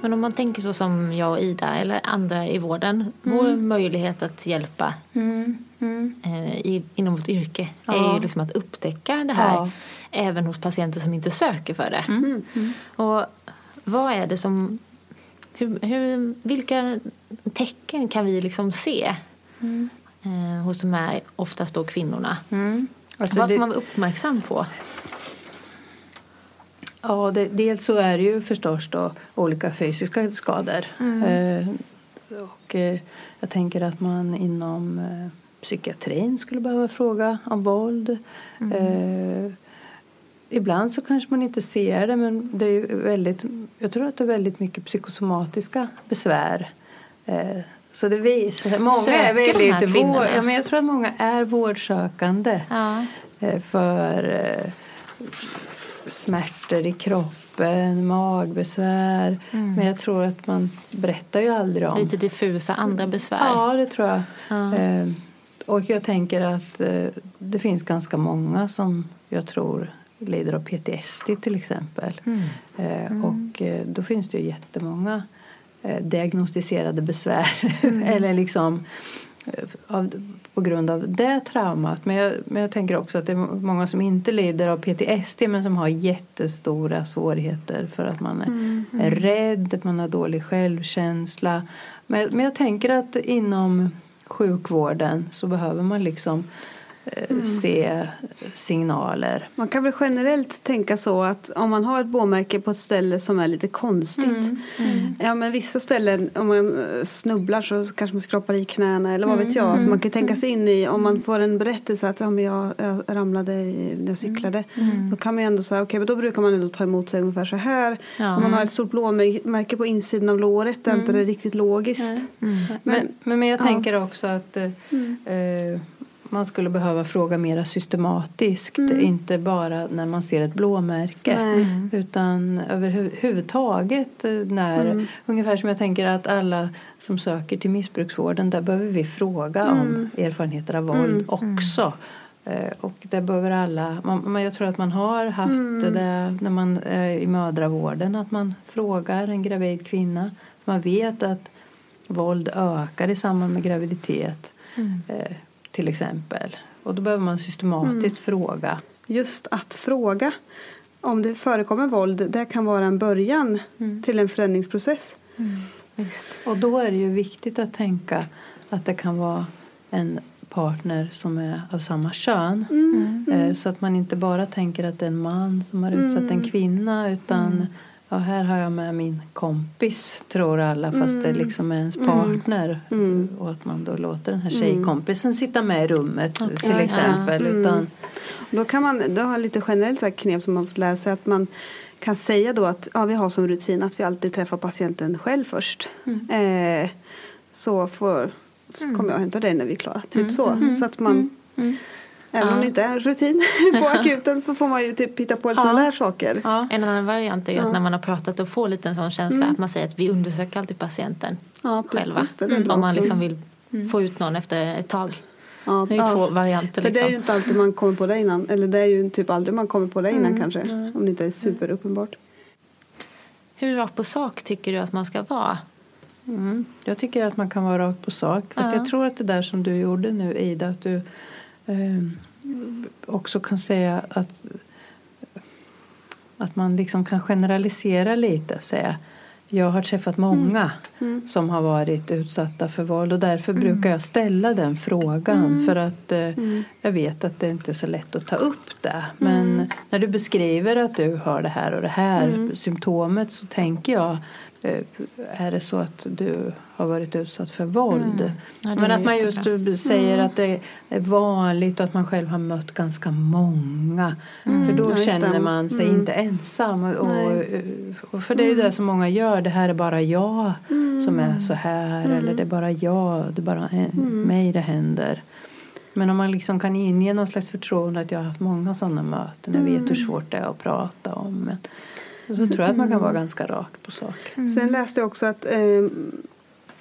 Men om man tänker så som jag och Ida eller andra i vården. Vår möjlighet att hjälpa eh, i, inom vårt yrke är Ja. ju liksom att upptäcka det här. Ja. Även hos patienter som inte söker för det. Och vad är det som... Hur, hur, vilka tecken kan vi liksom se eh, hos de här oftast då kvinnorna? Alltså vad ska det- man vara uppmärksam på? Ja, det, dels så är det ju förstås då olika fysiska skador. Eh, och eh, jag tänker att man inom eh, psykiatrin skulle behöva fråga om våld. Eh, ibland så kanske man inte ser det men det är väldigt, jag tror att det är väldigt mycket psykosomatiska besvär. Eh, så det visar, många Söker är väldigt vård, ja, men jag tror att många är vårdsökande Ja. eh, för smärtor i kroppen, magbesvär. Men jag tror att man berättar ju aldrig om. Lite diffusa andra besvär. Ja, det tror jag. Ja. Eh, och jag tänker att eh, det finns ganska många som jag tror lider av PTSD till exempel. Eh, Och eh, då finns det ju jättemånga diagnostiserade besvär. Eller liksom av, på grund av det traumat. Men jag, men jag tänker också att det är många som inte lider av PTSD men som har jättestora svårigheter för att man är, är rädd, att man har dålig självkänsla. Men, men jag tänker att inom sjukvården så behöver man liksom eh, se signaler. Man kan väl generellt tänka så att om man har ett blåmärke på ett ställe som är lite konstigt. Ja men vissa ställen om man eh, snubblar så kanske man skrapar i knäna eller vad vet jag. Så man kan tänka sig in i om man får en berättelse att ja, men jag, jag ramlade när jag cyklade. Då kan man ju ändå säga okej men då brukar man ändå ta emot sig ungefär så här. Ja. Om man har ett stort blåmärke på insidan av låret är inte det riktigt logiskt. Men, men, men jag ja. tänker också att eh, eh, man skulle behöva fråga mera systematiskt. Inte bara när man ser ett blåmärke. Nej. Utan överhuvudtaget. eh, När, Ungefär som jag tänker att alla som söker till missbruksvården. Där behöver vi fråga om erfarenheter av våld också. Eh, Och det behöver alla. Man, jag tror att man har haft det när man är i mödravården. Att man frågar en gravid kvinna. Man vet att våld ökar i samband med graviditet. Eh, till exempel. Och då behöver man systematiskt fråga. Just att fråga om det förekommer våld, det kan vara en början till en förändringsprocess. Visst. Och då är det ju viktigt att tänka att det kan vara en partner som är av samma kön. Eh, Så att man inte bara tänker att det är en man som har utsatt en kvinna utan ja, här har jag med min kompis tror alla fast det liksom är ens partner. Och att man då låter den här tjejkompisen sitta med i rummet till exempel. Utan, Då kan man, det har lite generellt så knep som man fått lära sig att man kan säga då att ja, vi har som rutin att vi alltid träffar patienten själv först. Eh, så får, så kommer jag och hämtar dig när vi är klara. Typ så. Så att man, även om det inte är rutin på akuten så får man ju typ hitta på sådana där saker. ja. En annan variant är ju att när man har pratat och får lite en sån känsla att man säger att vi undersöker alltid patienten Ja, plus- själva. plus det, bra Om man liksom vill få ut någon efter ett tag. Ja, Det är ju ja. två varianter För det är ju liksom. inte alltid man kommer på det innan. Eller det är ju typ aldrig man kommer på det innan kanske. Om det inte är superuppenbart. Hur rakt på sak tycker du att man ska vara? Mm. Jag tycker att man kan vara rakt på sak. Fast Ja. jag tror att det där som du gjorde nu Ida, att du eh, också kan säga att att man liksom kan generalisera lite. Säga, jag har träffat många som har varit utsatta för våld och därför brukar jag ställa den frågan för att eh, jag vet att det inte är så lätt att ta upp det. Men när du beskriver att du har det här och det här symptomet så tänker jag är det så att du har varit utsatt för våld? Ja, det Men att man just jättebra. säger att det är vanligt och att man själv har mött ganska många. För då Ja, känner man sig inte ensam. Och, och, för det är ju det som många gör. Det här är bara jag som är så här. Eller det är bara jag. Det är bara mig det händer. Men om man liksom kan inge någon slags förtroende att jag har haft många sådana möten. Jag vet hur svårt det är att prata om. Men, så tror jag att man kan vara ganska rakt på sak. Sen läste jag också att eh,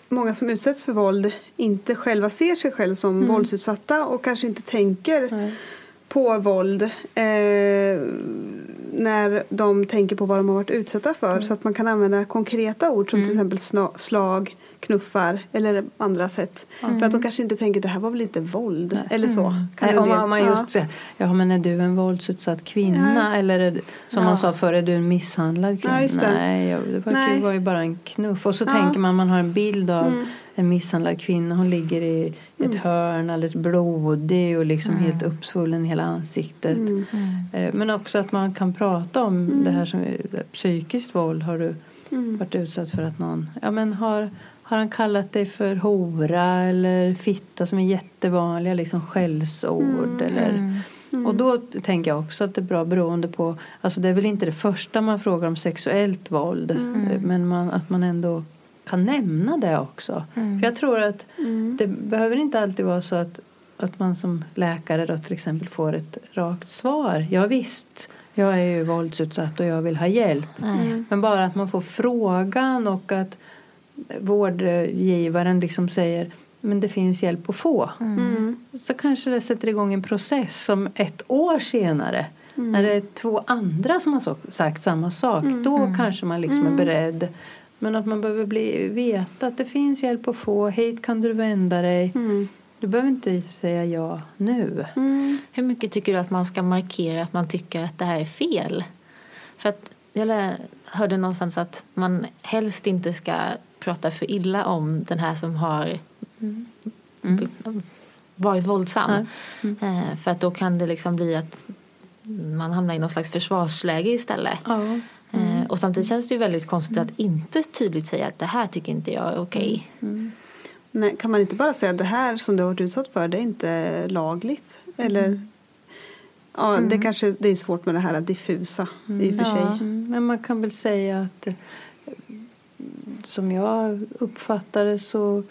många som utsätts för våld inte själva ser sig själva som våldsutsatta och kanske inte tänker Nej. på våld eh, när de tänker på vad de har varit utsatta för. Så att man kan använda konkreta ord som till exempel slag, knuffar eller andra sätt. För att de kanske inte tänker det här var väl inte våld eller så. Kan Nej, om man, om man just säger, ja men är du en våldsutsatt kvinna eller är som man sa förr, är du en misshandlad kvinna? Ja. Nej, jag, det var, Nej. det var ju bara en knuff. Och så Ja. Mm. tänker man, man har en bild av en misshandlad kvinna, hon ligger i ett hörn alldeles blodig och liksom helt uppsvullen i hela ansiktet. Mm. Eh, Men också att man kan prata om det här som psykiskt våld. Har du Mm. varit utsatt för att någon, ja men har har han kallat dig för hora eller fitta som är jättevanliga liksom skällsord eller och då tänker jag också att det är bra beroende på alltså det är väl inte det första man frågar om sexuellt våld eh, men man, att man ändå kan nämna det också. För jag tror att det behöver inte alltid vara så att att man som läkare då till exempel får ett rakt svar. Ja visst, jag är ju våldsutsatt och jag vill ha hjälp. Men bara att man får frågan och att vårdgivaren liksom säger men det finns hjälp att få. Mm. Så kanske det sätter igång en process som ett år senare när det är två andra som har sagt samma sak. Då kanske man liksom är beredd. Men att man behöver bli, veta att det finns hjälp att få. Hit kan du vända dig. Du behöver inte säga ja nu. Hur mycket tycker du att man ska markera att man tycker att det här är fel? För att jag hörde någonstans att man helst inte ska prata för illa om den här som har varit våldsam. Eh, För att då kan det liksom bli att man hamnar i någon slags försvarsläge istället. Ja. Eh, Och samtidigt känns det ju väldigt konstigt att inte tydligt säga att det här tycker inte jag är okej. Nej, kan man inte bara säga att det här som du har varit utsatt för det är inte lagligt? Eller Ja, det kanske det är svårt med det här diffusa i och för sig. Mm, Men man kan väl säga att som jag uppfattar det så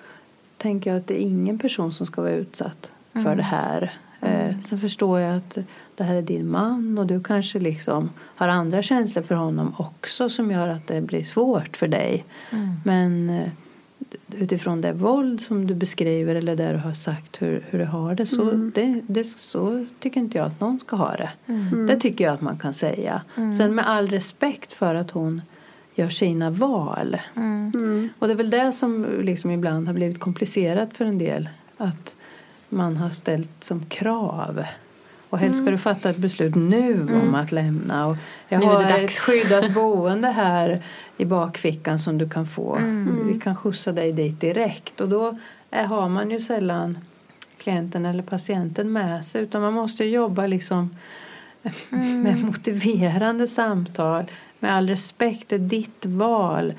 tänker jag att det är ingen person som ska vara utsatt för det här. Eh, så förstår jag att det här är din man och du kanske liksom har andra känslor för honom också som gör att det blir svårt för dig. Men eh, utifrån det våld som du beskriver eller där du har sagt hur, hur du har det så, det, det så tycker inte jag att någon ska ha det. Det tycker jag att man kan säga. Sen med all respekt för att hon gör sina val. Och det är väl det som liksom ibland har blivit komplicerat för en del. Att man har ställt som krav. Och helst ska du fatta ett beslut nu om att lämna. Och jag Nu har ett skyddat boende här i bakfickan som du kan få. Vi kan skjutsa dig dit direkt. Och då är, har man ju sällan klienten eller patienten med sig. Utan man måste ju jobba liksom med motiverande samtal. Med all respekt, det är ditt val.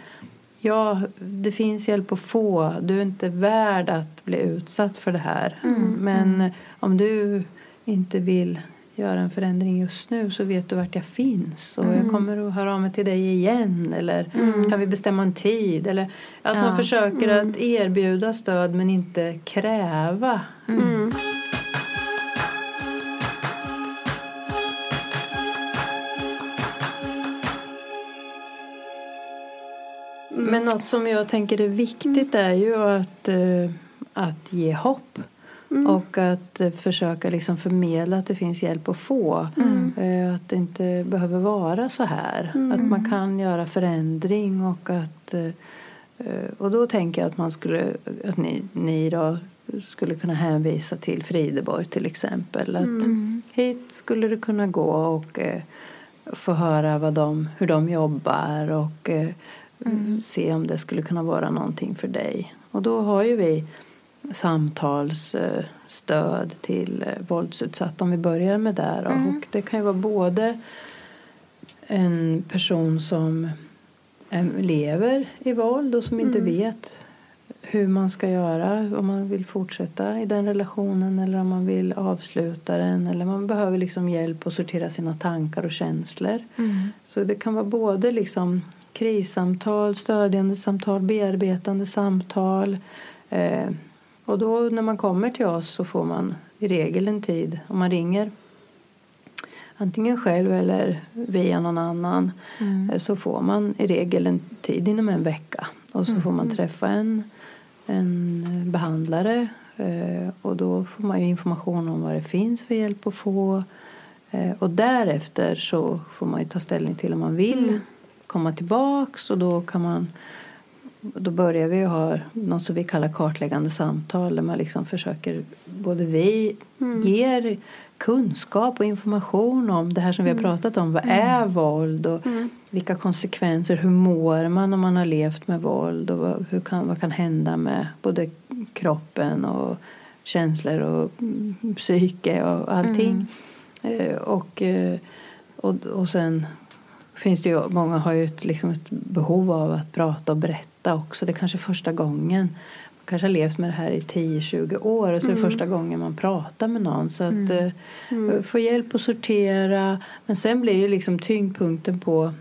Ja, det finns hjälp att få. Du är inte värd att bli utsatt för det här. Men om du inte vill göra en förändring just nu så vet du vart jag finns. Och jag kommer att höra av mig till dig igen. Eller kan vi bestämma en tid? Eller att man försöker att erbjuda stöd men inte kräva. Men något som jag tänker är viktigt är ju att, eh, att ge hopp. Och att eh, försöka liksom förmedla att det finns hjälp att få. Eh, Att det inte behöver vara så här. Att man kan göra förändring och att och då tänker jag att man skulle att ni, ni då skulle kunna hänvisa till Frideborg till exempel. Att hit skulle du kunna gå och få höra vad de, hur de jobbar och eh, se om det skulle kunna vara någonting för dig. Och då har ju vi samtalsstöd till eh, våldsutsatta om vi börjar med det. då. Och det kan ju vara både en person som lever i våld och som inte vet hur man ska göra om man vill fortsätta i den relationen eller om man vill avsluta den eller man behöver liksom hjälp att sortera sina tankar och känslor. Så det kan vara både liksom krissamtal, stödjande samtal, bearbetande samtal. Eh, och då när man kommer till oss så får man i regel en tid om man ringer antingen själv eller via någon annan eh, så får man i regel en tid inom en vecka. Och så får man träffa en, en behandlare eh, och då får man information om vad det finns för hjälp att få. Och därefter så får man ta ställning till om man vill komma tillbaks och då kan man då börjar vi ha något som vi kallar kartläggande samtal där man liksom försöker, både vi ger kunskap och information om det här som vi har pratat om. Vad är våld och vilka konsekvenser, hur mår man om man har levt med våld och vad, hur kan, vad kan hända med både kroppen och känslor och mm, psyke och allting. Eh, och, eh, och, och sen finns det ju, många har ju ett, liksom ett behov av att prata och berätta också. Det är kanske första gången. Man kanske har levt med det här i 10-20 år och så är det första gången man pratar med någon. Så att eh, få hjälp att sortera. Men sen blir ju liksom tyngdpunkten på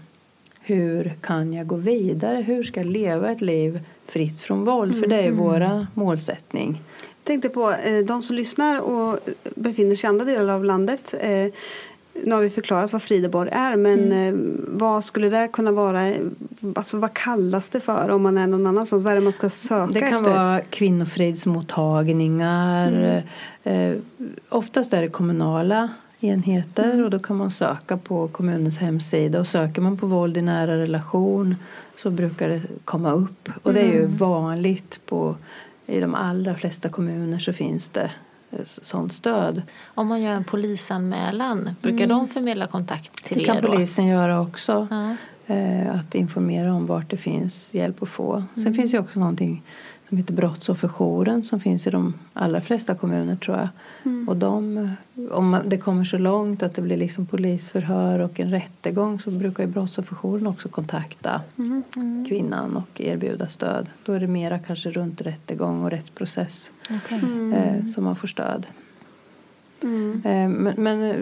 hur kan jag gå vidare? Hur ska jag leva ett liv fritt från våld? För det är ju våra målsättning. Jag tänkte på eh, de som lyssnar och befinner sig i andra delar av landet. Nu har vi förklarat vad Frideborg är, men eh, vad skulle det kunna vara? Alltså, vad kallas det för om man är någon annanstans? Vad är det man ska söka Det kan efter? vara kvinnofridsmottagningar. Eh, oftast är det kommunala enheter och då kan man söka på kommunens hemsida. Och söker man på våld i nära relation så brukar det komma upp. Och det är ju vanligt på, i de allra flesta kommuner så finns det sånt stöd. Om man gör en polisanmälan, brukar de förmedla kontakt till Det kan er då? polisen göra också. Ja. Eh, att informera om vart det finns hjälp att få. Sen finns det också någonting som heter Brottsofferjouren som finns i de allra flesta kommuner tror jag. Och de, om det kommer så långt att det blir liksom polisförhör och en rättegång så brukar ju Brottsofferjouren också kontakta kvinnan och erbjuda stöd. Då är det mera kanske runt rättegång och rättsprocess Okej. eh, som man får stöd. Eh, men men eh,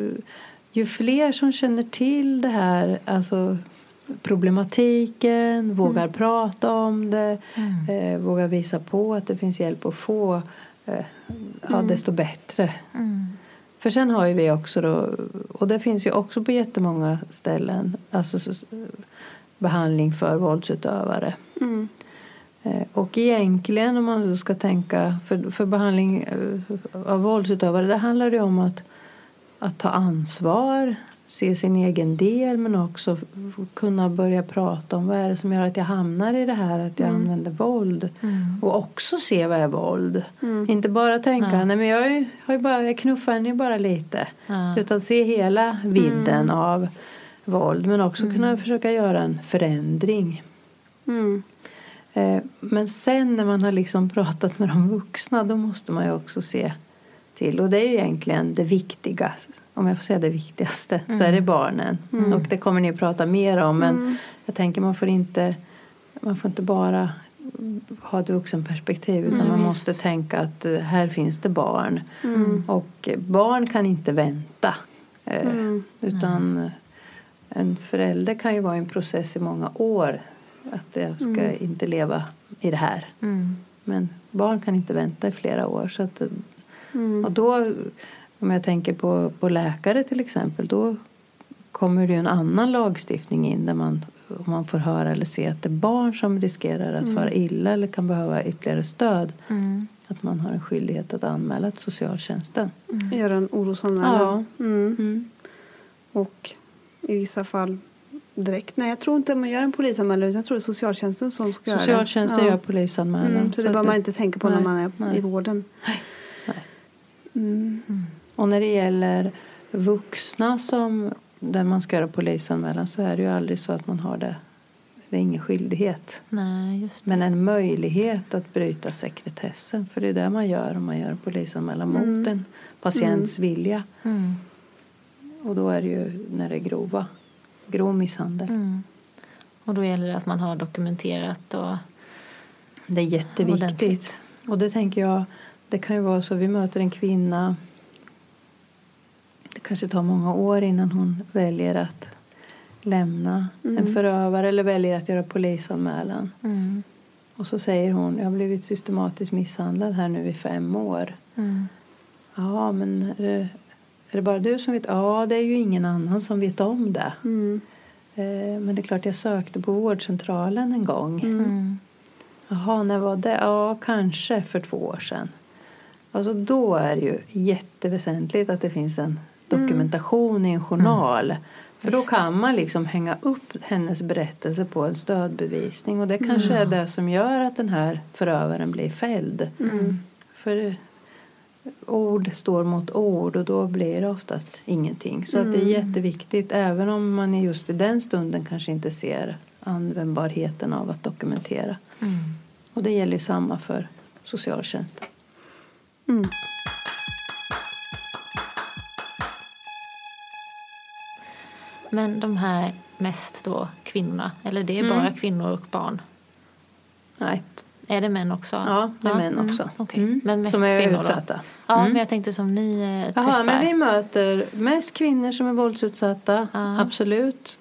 ju fler som känner till det här, alltså problematiken, vågar prata om det, eh, vågar visa på att det finns hjälp att få, eh, ja, desto bättre. För sen har ju vi också då, och det finns ju också på jättemånga ställen, alltså så- behandling för våldsutövare. Eh, Och egentligen om man då ska tänka för, för behandling eh, av våldsutövare det handlar det om att, att ta ansvar, se sin egen del men också kunna börja prata om vad är det som gör att jag hamnar i det här att jag använder våld. Och också se vad är våld. Inte bara tänka nej men jag, ju- har ju bara, jag knuffar henne ju bara lite. Utan se hela vidden av våld men också kunna försöka göra en förändring. Mm. Eh, Men sen när man har liksom pratat med de vuxna då måste man ju också se till. Och det är ju egentligen det viktigaste. Om jag får säga det viktigaste så är det barnen. Och det kommer ni att prata mer om. Men jag tänker man får inte, man får inte bara ha ett vuxenperspektiv utan man måste tänka att eh, här finns det barn. Och eh, barn kan inte vänta. Eh, Utan eh, en förälder kan ju vara i en process i många år. Att jag ska inte leva i det här. Men barn kan inte vänta i flera år. Så att, Och då, om jag tänker på, på läkare till exempel, då kommer det ju en annan lagstiftning in där man, om man får höra eller se att det är barn som riskerar att fara illa eller kan behöva ytterligare stöd. Att man har en skyldighet att anmäla till socialtjänsten. Göra en orosanmälan. Ja. Mm. Och i vissa fall direkt. Nej, jag tror inte man gör en polisanmälan. utan Jag tror det är socialtjänsten som ska göra det. Socialtjänsten Ja. gör polisanmälan. Mm, så det bör man inte tänka på när nej, man är nej. i vården. Och när det gäller vuxna som där man ska göra polisanmälan så är det ju aldrig så att man har det. Det är ingen skyldighet. Nej. Men en möjlighet att bryta sekretessen. För det är det man gör om man gör en polisanmälan mot en patients vilja. Mm. Och då är det ju när det är grova, grov misshandel. Mm. Och då gäller det att man har dokumenterat och Det är jätteviktigt. Ordentligt. Och det tänker jag, det kan ju vara så vi möter en kvinna. Det kanske tar många år innan hon väljer att lämna en förövare eller väljer att göra polisanmälan. mm. Och så säger hon, jag har blivit systematiskt misshandlad här nu i fem år. Mm. Ja, men är det, är det bara du som vet? Ja, det är ju ingen annan som vet om det. Mm. Eh, Men det är klart, jag sökte på vårdcentralen en gång. Mm. Jaha, när var det? Ja, kanske för två år sedan. Alltså då är det ju jätteväsentligt att det finns en dokumentation i en journal. För då kan man liksom hänga upp hennes berättelse på en stödbevisning och det kanske är det som gör att den här förövaren blir fälld. För ord står mot ord och då blir det oftast ingenting. Så att det är jätteviktigt även om man just i den stunden kanske inte ser användbarheten av att dokumentera. Och det gäller ju samma för socialtjänsten. Men de här mest då kvinnorna, eller det är bara kvinnor och barn? Nej, Är det män också? Ja, det är män också. okej. Mm. Men mest Som är kvinnor utsatta. Då? Ja, men jag tänkte som ni eh, träffar. Jaha, men vi möter mest kvinnor som är våldsutsatta, Ja. absolut.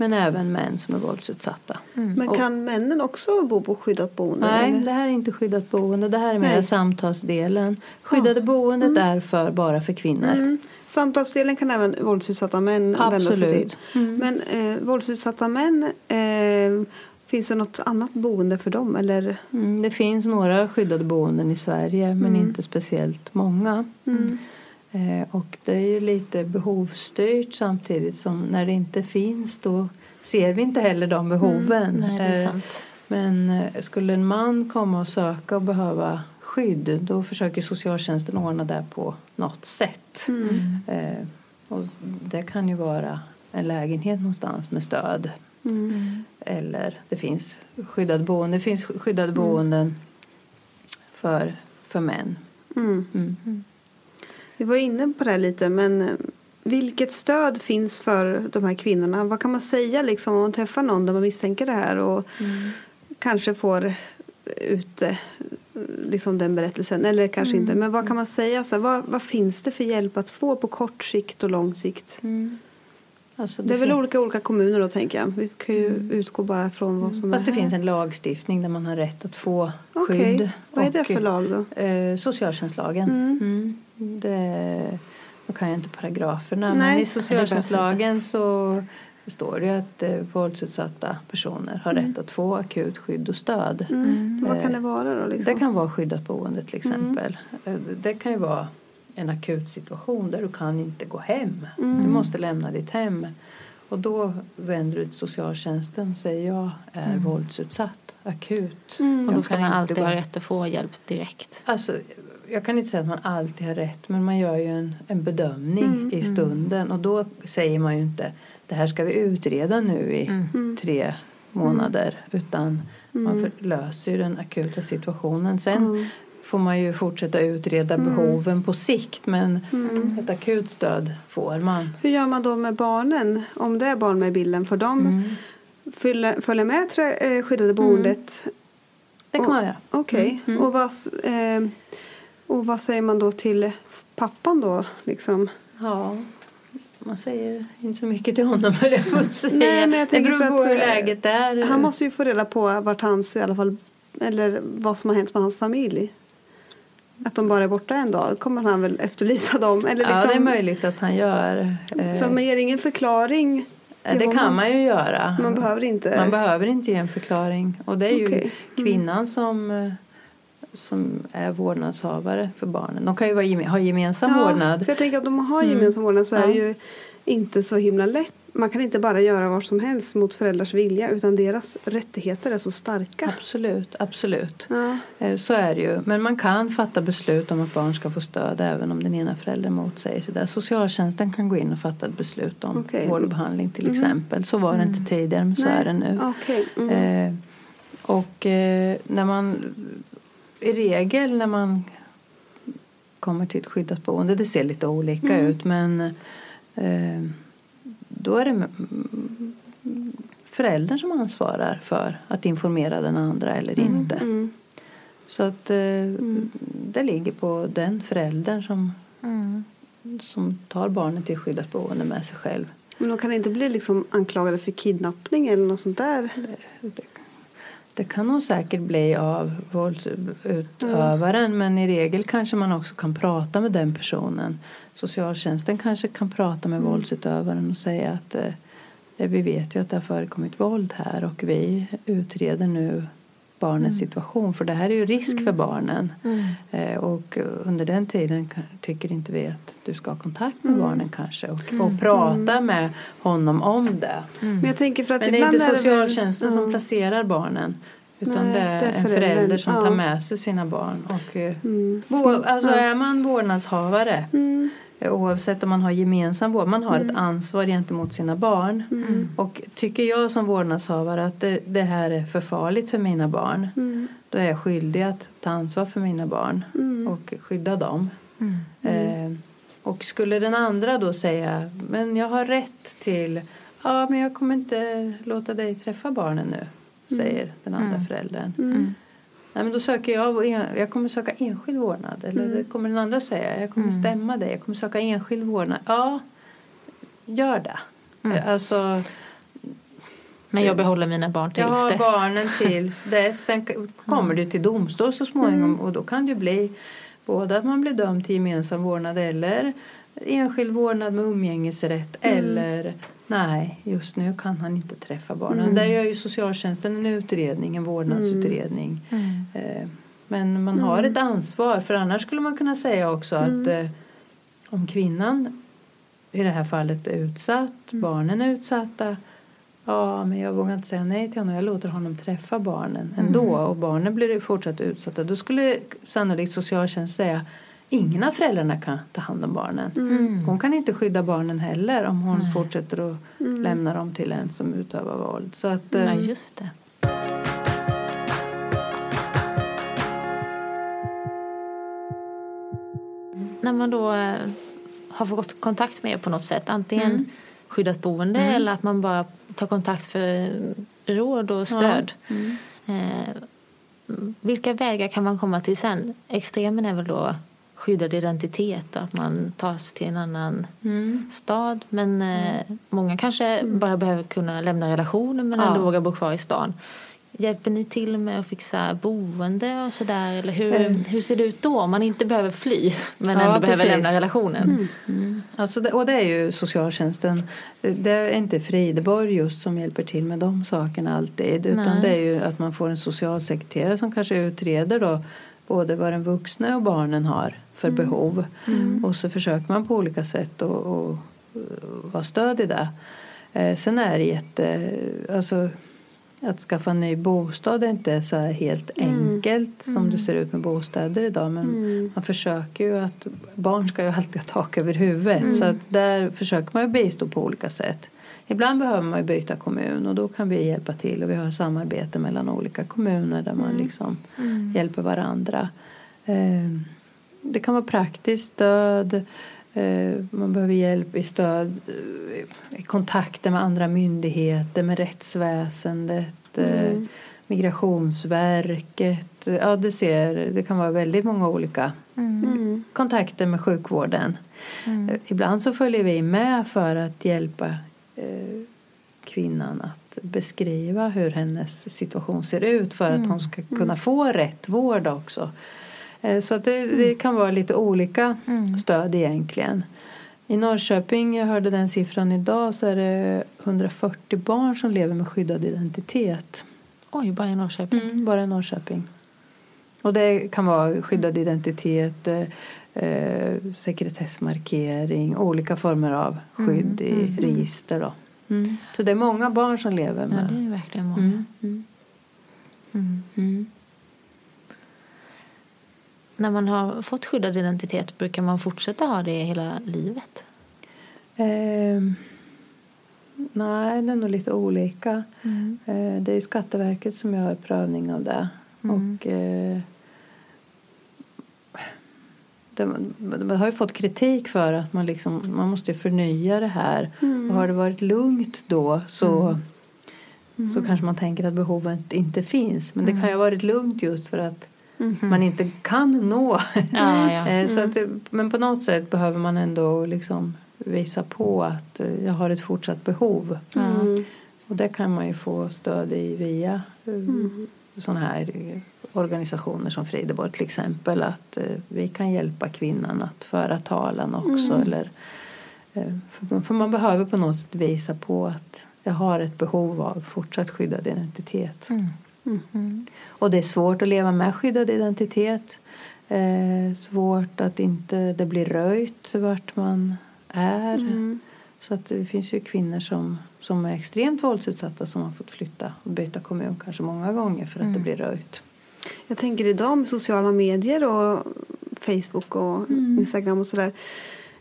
Men även män som är våldsutsatta. Men kan männen också bo på skyddat boende? Nej, eller? det här är inte skyddat boende. Det här är mer samtalsdelen. Skyddade boendet är för, bara för kvinnor. Mm. Samtalsdelen kan även våldsutsatta män vända sig Absolut. till. Men eh, våldsutsatta män, eh, finns det något annat boende för dem? Eller? Mm, det finns några skyddade boenden i Sverige, men inte speciellt många. Eh, och det är ju lite behovsstyrt samtidigt som när det inte finns då ser vi inte heller de behoven. Nej, det är Eh. Men eh, skulle en man komma och söka och behöva skydd då försöker socialtjänsten ordna det på något sätt. Eh, och det kan ju vara en lägenhet någonstans med stöd. Eller det finns skyddade boenden, det finns skyddade boenden för, för män. Mm. Mm. Vi var inne på det lite, men eh, vilket stöd finns för de här kvinnorna? Vad kan man säga liksom, om man träffar någon där man misstänker det här och kanske får ut eh, liksom den berättelsen, eller kanske inte. Men vad kan man säga? Så här, vad, vad finns det för hjälp att få på kort sikt och lång sikt? Alltså Det är väl fin- olika olika kommuner då tänker jag. Vi kan ju utgå bara från vad som Fast det är här. finns en lagstiftning där man har rätt att få Okej, skydd. vad är det för lag då? Eh, socialtjänstlagen. Mm. Det, då kan jag inte paragraferna. Nej. Men i socialtjänstlagen så står det att eh, våldsutsatta personer har rätt att få akut skydd och stöd. Mm. Vad kan det vara då? Liksom? Det kan vara skyddat boende till exempel. Eh, Det kan ju vara en akut situation där du kan inte gå hem. Du måste lämna ditt hem. Och då vänder du till socialtjänsten och säger jag är våldsutsatt, akut. Och då ska kan man alltid gå- ha rätt att få hjälp direkt. Alltså, jag kan inte säga att man alltid har rätt men man gör ju en, en bedömning i stunden. Och då säger man ju inte det här ska vi utreda nu i tre månader. Utan man löser ju den akuta situationen. Sen får man ju fortsätta utreda behoven på sikt men ett akut stöd får man. Hur gör man då med barnen? Om det är barn med i bilden. Får de Mm. följa, följa med det eh, skyddade boendet? Det kan Och- man göra. Okej. Och, vad, eh, och vad säger man då till pappan då? Liksom? Ja, man säger inte så mycket till honom höll jag på att säga. Nej, men jag det beror på hur eh, läget är. Han måste ju få reda på vart hans i alla fall eller vad som har hänt med hans familj. Att de bara är borta en dag. Kommer han väl efterlysa dem? Eller liksom, Ja, det är möjligt att han gör. Eh, Så man ger ingen förklaring? det kan man ju göra. Man behöver inte? Man behöver inte ge en förklaring. Och det är ju Okej. Mm. kvinnan som, eh, som är vårdnadshavare för barnen. De kan ju vara, ha gemensam vårdnad. För jag tänker att om man har gemensam vårdnad så är det Ja. ju inte så himla lätt. Man kan inte bara göra vad som helst mot föräldrars vilja utan deras rättigheter är så starka. Absolut, absolut. Ja. Eh, Så är det ju. Men man kan fatta beslut om att barn ska få stöd även om den ena föräldern motsäger sig. Socialtjänsten kan gå in och fatta ett beslut om Okej. vård och behandling till exempel. Så var det inte tidigare men så Nej. är det nu. Okej. Mm. Eh, och eh, när man i regel när man kommer till ett skyddat boende, det ser lite olika Mm. ut men eh, då är det mm, föräldern som ansvarar för att informera den andra eller inte. Mm. Så att eh, det ligger på den föräldern som, som tar barnet till skyddat boende med sig själv. Men de kan inte bli liksom anklagade för kidnappning eller något sånt där? Det, det kan nog säkert bli av våldsutövaren men i regel kanske man också kan prata med den personen. Socialtjänsten kanske kan prata med våldsutövaren och säga att eh, vi vet ju att det har förekommit våld här och vi utreder nu barnens situation. För det här är ju risk för barnen. Eh, och under den tiden tycker inte vi att du ska ha kontakt med barnen kanske. Och, och prata med honom om det. Men jag tänker för att Men det är inte väl- socialtjänsten som Ja. placerar barnen. Utan Nej, det är, är en förälder som ja. tar med sig sina barn. Och, eh, Mm. vår, alltså Ja. är man vårdnadshavare Mm. Eh, Oavsett om man har gemensam vård, man har ett ansvar gentemot sina barn. Mm. Och tycker jag som vårdnadshavare att det, det här är för farligt för mina barn Mm. då är jag skyldig att ta ansvar för mina barn Mm. och skydda dem. Eh, och skulle den andra då säga men jag har rätt till ja men jag kommer inte låta dig träffa barnen nu säger den andra föräldern. Mm. Nej, men då söker jag, jag kommer söka enskild vårdnad. Eller Mm. det kommer den andra säga, jag kommer stämma dig, jag kommer söka enskild vårdnad. Ja, gör det. Eh, Alltså, Men jag behåller mina barn tills har dess. barnen tills dess. Sen kommer du till domstol så småningom och då kan det bli både att man blir dömd till gemensam vårdnad eller enskild vårdnad med umgängesrätt eller nej, just nu kan han inte träffa barnen. Där gör ju socialtjänsten en utredning, en vårdnadsutredning. Eh, Men man har ett ansvar för annars skulle man kunna säga också att eh, om kvinnan i det här fallet är utsatt, barnen är utsatta Ja, men jag vågar inte säga nej till honom. Jag låter honom träffa barnen ändå. Och barnen blir fortsatt utsatta. Då skulle sannolikt socialtjänsten säga ingen av föräldrarna kan ta hand om barnen. Hon kan inte skydda barnen heller om hon fortsätter att lämna dem till en som utövar våld. Så att, Ja, eh, just det. När man då eh, har fått kontakt med er på något sätt, antingen skyddat boende eller att man bara tar kontakt för råd och stöd. Eh, vilka vägar kan man komma till sen? Extremen är väl då skyddad identitet och att man tas till en annan stad. Men eh, många kanske bara behöver kunna lämna relationen men Ja. ändå våga bo kvar i stan. Hjälper ni till med att fixa boende och sådär? Eller hur, hur ser det ut då om man inte behöver fly men Ja, ändå behöver precis. lämna relationen? Alltså det, och det är ju socialtjänsten. Det är inte Frideborg just som hjälper till med de sakerna alltid. Utan Nej. det är ju att man får en socialsekreterare som kanske utreder då både vad den vuxna och barnen har för behov. Och så försöker man på olika sätt att vara stöd i det. Eh, sen är det jätte... Alltså, att skaffa en ny bostad är inte så helt enkelt som det ser ut med bostäder idag. Men man försöker ju att barn ska ju alltid ha tak över huvudet. Så att där försöker man ju bistå på olika sätt. Ibland behöver man ju byta kommun och då kan vi hjälpa till och vi har samarbete mellan olika kommuner där man liksom hjälper varandra. Eh, Det kan vara praktiskt stöd. Eh, Man behöver hjälp i stöd eh, i kontakter med andra myndigheter, med rättsväsendet, eh, Migrationsverket. Ja, det, ser, det kan vara väldigt många olika kontakter med sjukvården. Eh, Ibland så följer vi med för att hjälpa kvinnan att beskriva hur hennes situation ser ut för att hon ska kunna få rätt vård också. Eh, Så att det, det kan vara lite olika stöd egentligen. I Norrköping, jag hörde den siffran idag, så är det 140 barn som lever med skyddad identitet. Oj, bara i Norrköping. Mm, bara i Norrköping. Och det kan vara skyddad identitet, eh, eh, sekretessmarkering, olika former av skydd i register. Då. Mm. Så det är många barn som lever Ja, med... det är verkligen många. Mm, mm. Mm. Mm. När man har fått skyddad identitet, brukar man fortsätta ha det hela livet? Ehm, nej, det är nog lite olika. Eh, det är Skatteverket som gör prövning av det. Och, eh, det, man har ju fått kritik för att man, liksom, man måste förnya det här. Och har det varit lugnt då så, så kanske man tänker att behovet inte finns. Men det kan ju ha varit lugnt just för att man inte kan nå. Ja, ja. Eh, Så att, det- men på något sätt behöver man ändå liksom visa på att eh, jag har ett fortsatt behov. Mm. Och det kan man ju få stöd i via eh, sådana här organisationer som Frideborg till exempel. Att vi kan hjälpa kvinnan att föra talan också. Eller, eh, för, för man behöver på något sätt visa på att jag har ett behov av fortsatt skyddad identitet. Mm. Och det är svårt att leva med skyddad identitet. Eh, svårt att inte det blir röjt vart man är. Mm. Så att det finns ju kvinnor som, som är extremt våldsutsatta som har fått flytta och byta kommun kanske många gånger för att det blir röjt. Jag tänker idag med sociala medier och Facebook och Instagram och sådär.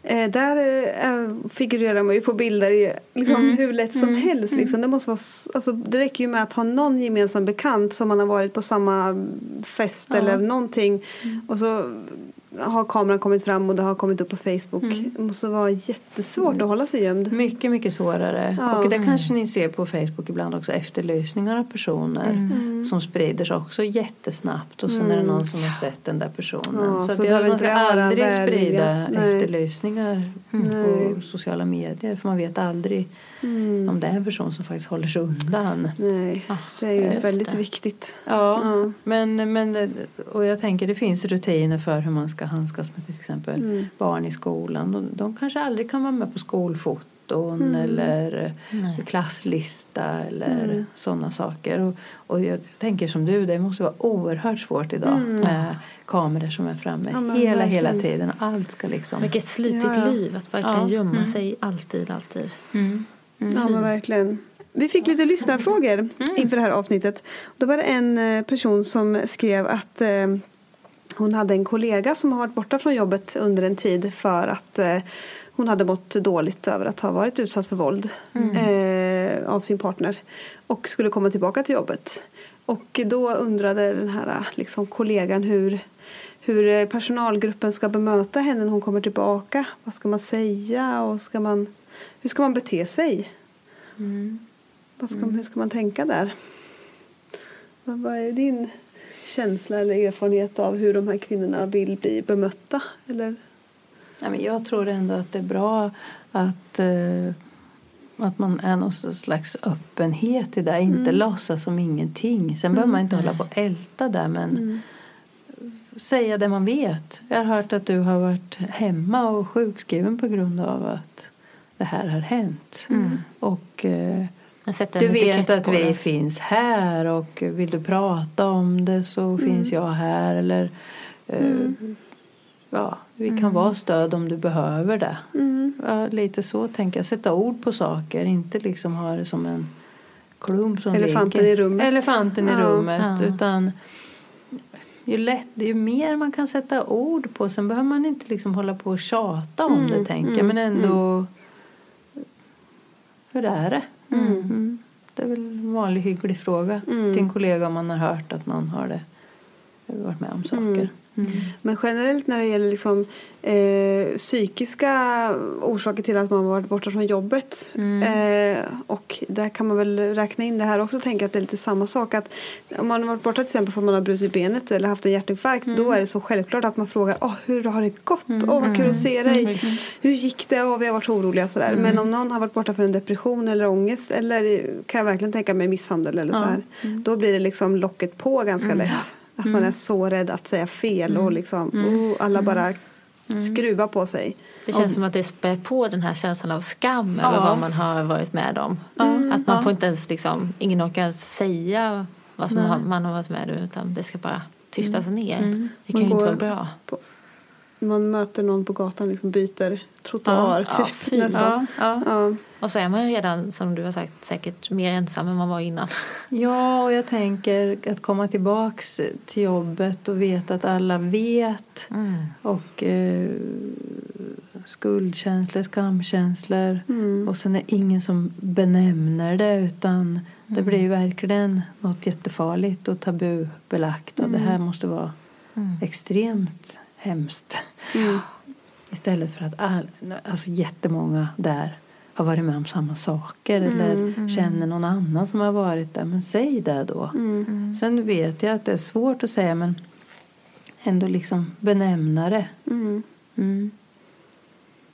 Eh, där eh, figurerar man ju på bilder i, liksom, hur lätt som helst. Liksom. Det, måste vara, alltså, det räcker ju med att ha någon gemensam bekant som man har varit på samma fest eller någonting. Och så har kameran kommit fram och det har kommit upp på Facebook. Det måste vara jättesvårt att hålla sig gömd. Mycket, mycket svårare. Ja. Och det kanske ni ser på Facebook ibland också efterlysningar av personer Mm. som sprider sig också jättesnabbt och sen är det någon som har sett den där personen. Ja, så så jag, man ska det aldrig välvilja. sprida Nej. efterlysningar på sociala medier för man vet aldrig om det är en person som faktiskt håller sig undan. Nej, det är ju väldigt det. viktigt. Ja, Ja. Men, men det- och jag tänker det finns rutiner för hur man ska handskas med till exempel Mm. barn i skolan. De, de kanske aldrig kan vara med på skolfoton Mm. eller eh, klasslista eller Mm. sådana saker. Och, och jag tänker som du, det måste vara oerhört svårt idag med kameror som är framme Mm. Ja, hela, verkligen. hela tiden. Allt ska liksom... Vilket slitigt Ja, ja. liv att verkligen Ja. gömma Mm. sig alltid, alltid. Ja, men verkligen. Vi fick lite lyssnarfrågor inför det här avsnittet. Då var det en eh, person som skrev att eh, hon hade en kollega som har varit borta från jobbet under en tid för att eh, hon hade mått dåligt över att ha varit utsatt för våld eh, av sin partner och skulle komma tillbaka till jobbet. Och då undrade den här liksom, kollegan hur, hur personalgruppen ska bemöta henne när hon kommer tillbaka. Vad ska man säga och ska man, hur ska man bete sig? Vad ska, Hur ska man tänka där? Vad, vad är din känsla eller erfarenhet av hur de här kvinnorna vill bli bemötta? Eller? Ja, men jag tror ändå att det är bra att, eh, att man är någon slags öppenhet i det. Inte låtsas som ingenting. Sen behöver man inte hålla på och älta där men säga det man vet. Jag har hört att du har varit hemma och sjukskriven på grund av att det här har hänt. Och eh, du vet att vi finns här och vill du prata om det så finns jag här. Eller, eh, ja, vi kan vara stöd om du behöver det. Ja, lite så tänker jag. Sätta ord på saker, inte liksom ha det som en klump som Elefanten ligger. i rummet. Elefanten i Ja. rummet. Ja. Utan ju, lätt, ju mer man kan sätta ord på. Sen behöver man inte liksom hålla på och tjata om det tänker jag. Men ändå. Hur är det? Mm. Det är väl en vanlig hygglig fråga till en kollega om man har hört att någon har det, varit med om saker. Men generellt när det gäller liksom, eh, psykiska orsaker till att man varit borta från jobbet. Eh, och där kan man väl räkna in det här också och tänka att det är lite samma sak. Att om man har varit borta till exempel för att man har brutit benet eller haft en hjärtinfarkt. Då är det så självklart att man frågar oh, hur har det gått? Åh vad kul att se dig. Hur gick det? Åh, vi har varit så oroliga sådär. Men om någon har varit borta för en depression eller ångest eller kan jag verkligen tänka mig misshandel eller så här. Då blir det liksom locket på ganska lätt. Att man är så rädd att säga fel och liksom oh, alla bara skruvar på sig. Det känns som att det spär på den här känslan av skam över vad man har varit med om. Att man får inte ens liksom, ingen orkar ens säga vad som har, man har varit med om utan det ska bara tystas ner. Det kan Man ju inte vara bra. Man möter någon på gatan liksom byter trottoar Ja, typ fy. nästan. Ja, Ja. Och så är man ju redan, som du har sagt, säkert mer ensam än man var innan. Ja, och jag tänker att komma tillbaks till jobbet och veta att alla vet. Och eh, skuldkänslor, skamkänslor. Och sen är det ingen som benämner det utan det blir ju verkligen något jättefarligt och tabubelagt. Och det här måste vara extremt hemskt. Istället för att all, alltså jättemånga där har varit med om samma saker eller känner någon annan som har varit där. Men säg det då. Sen vet jag att det är svårt att säga men ändå liksom benämna det. Mm.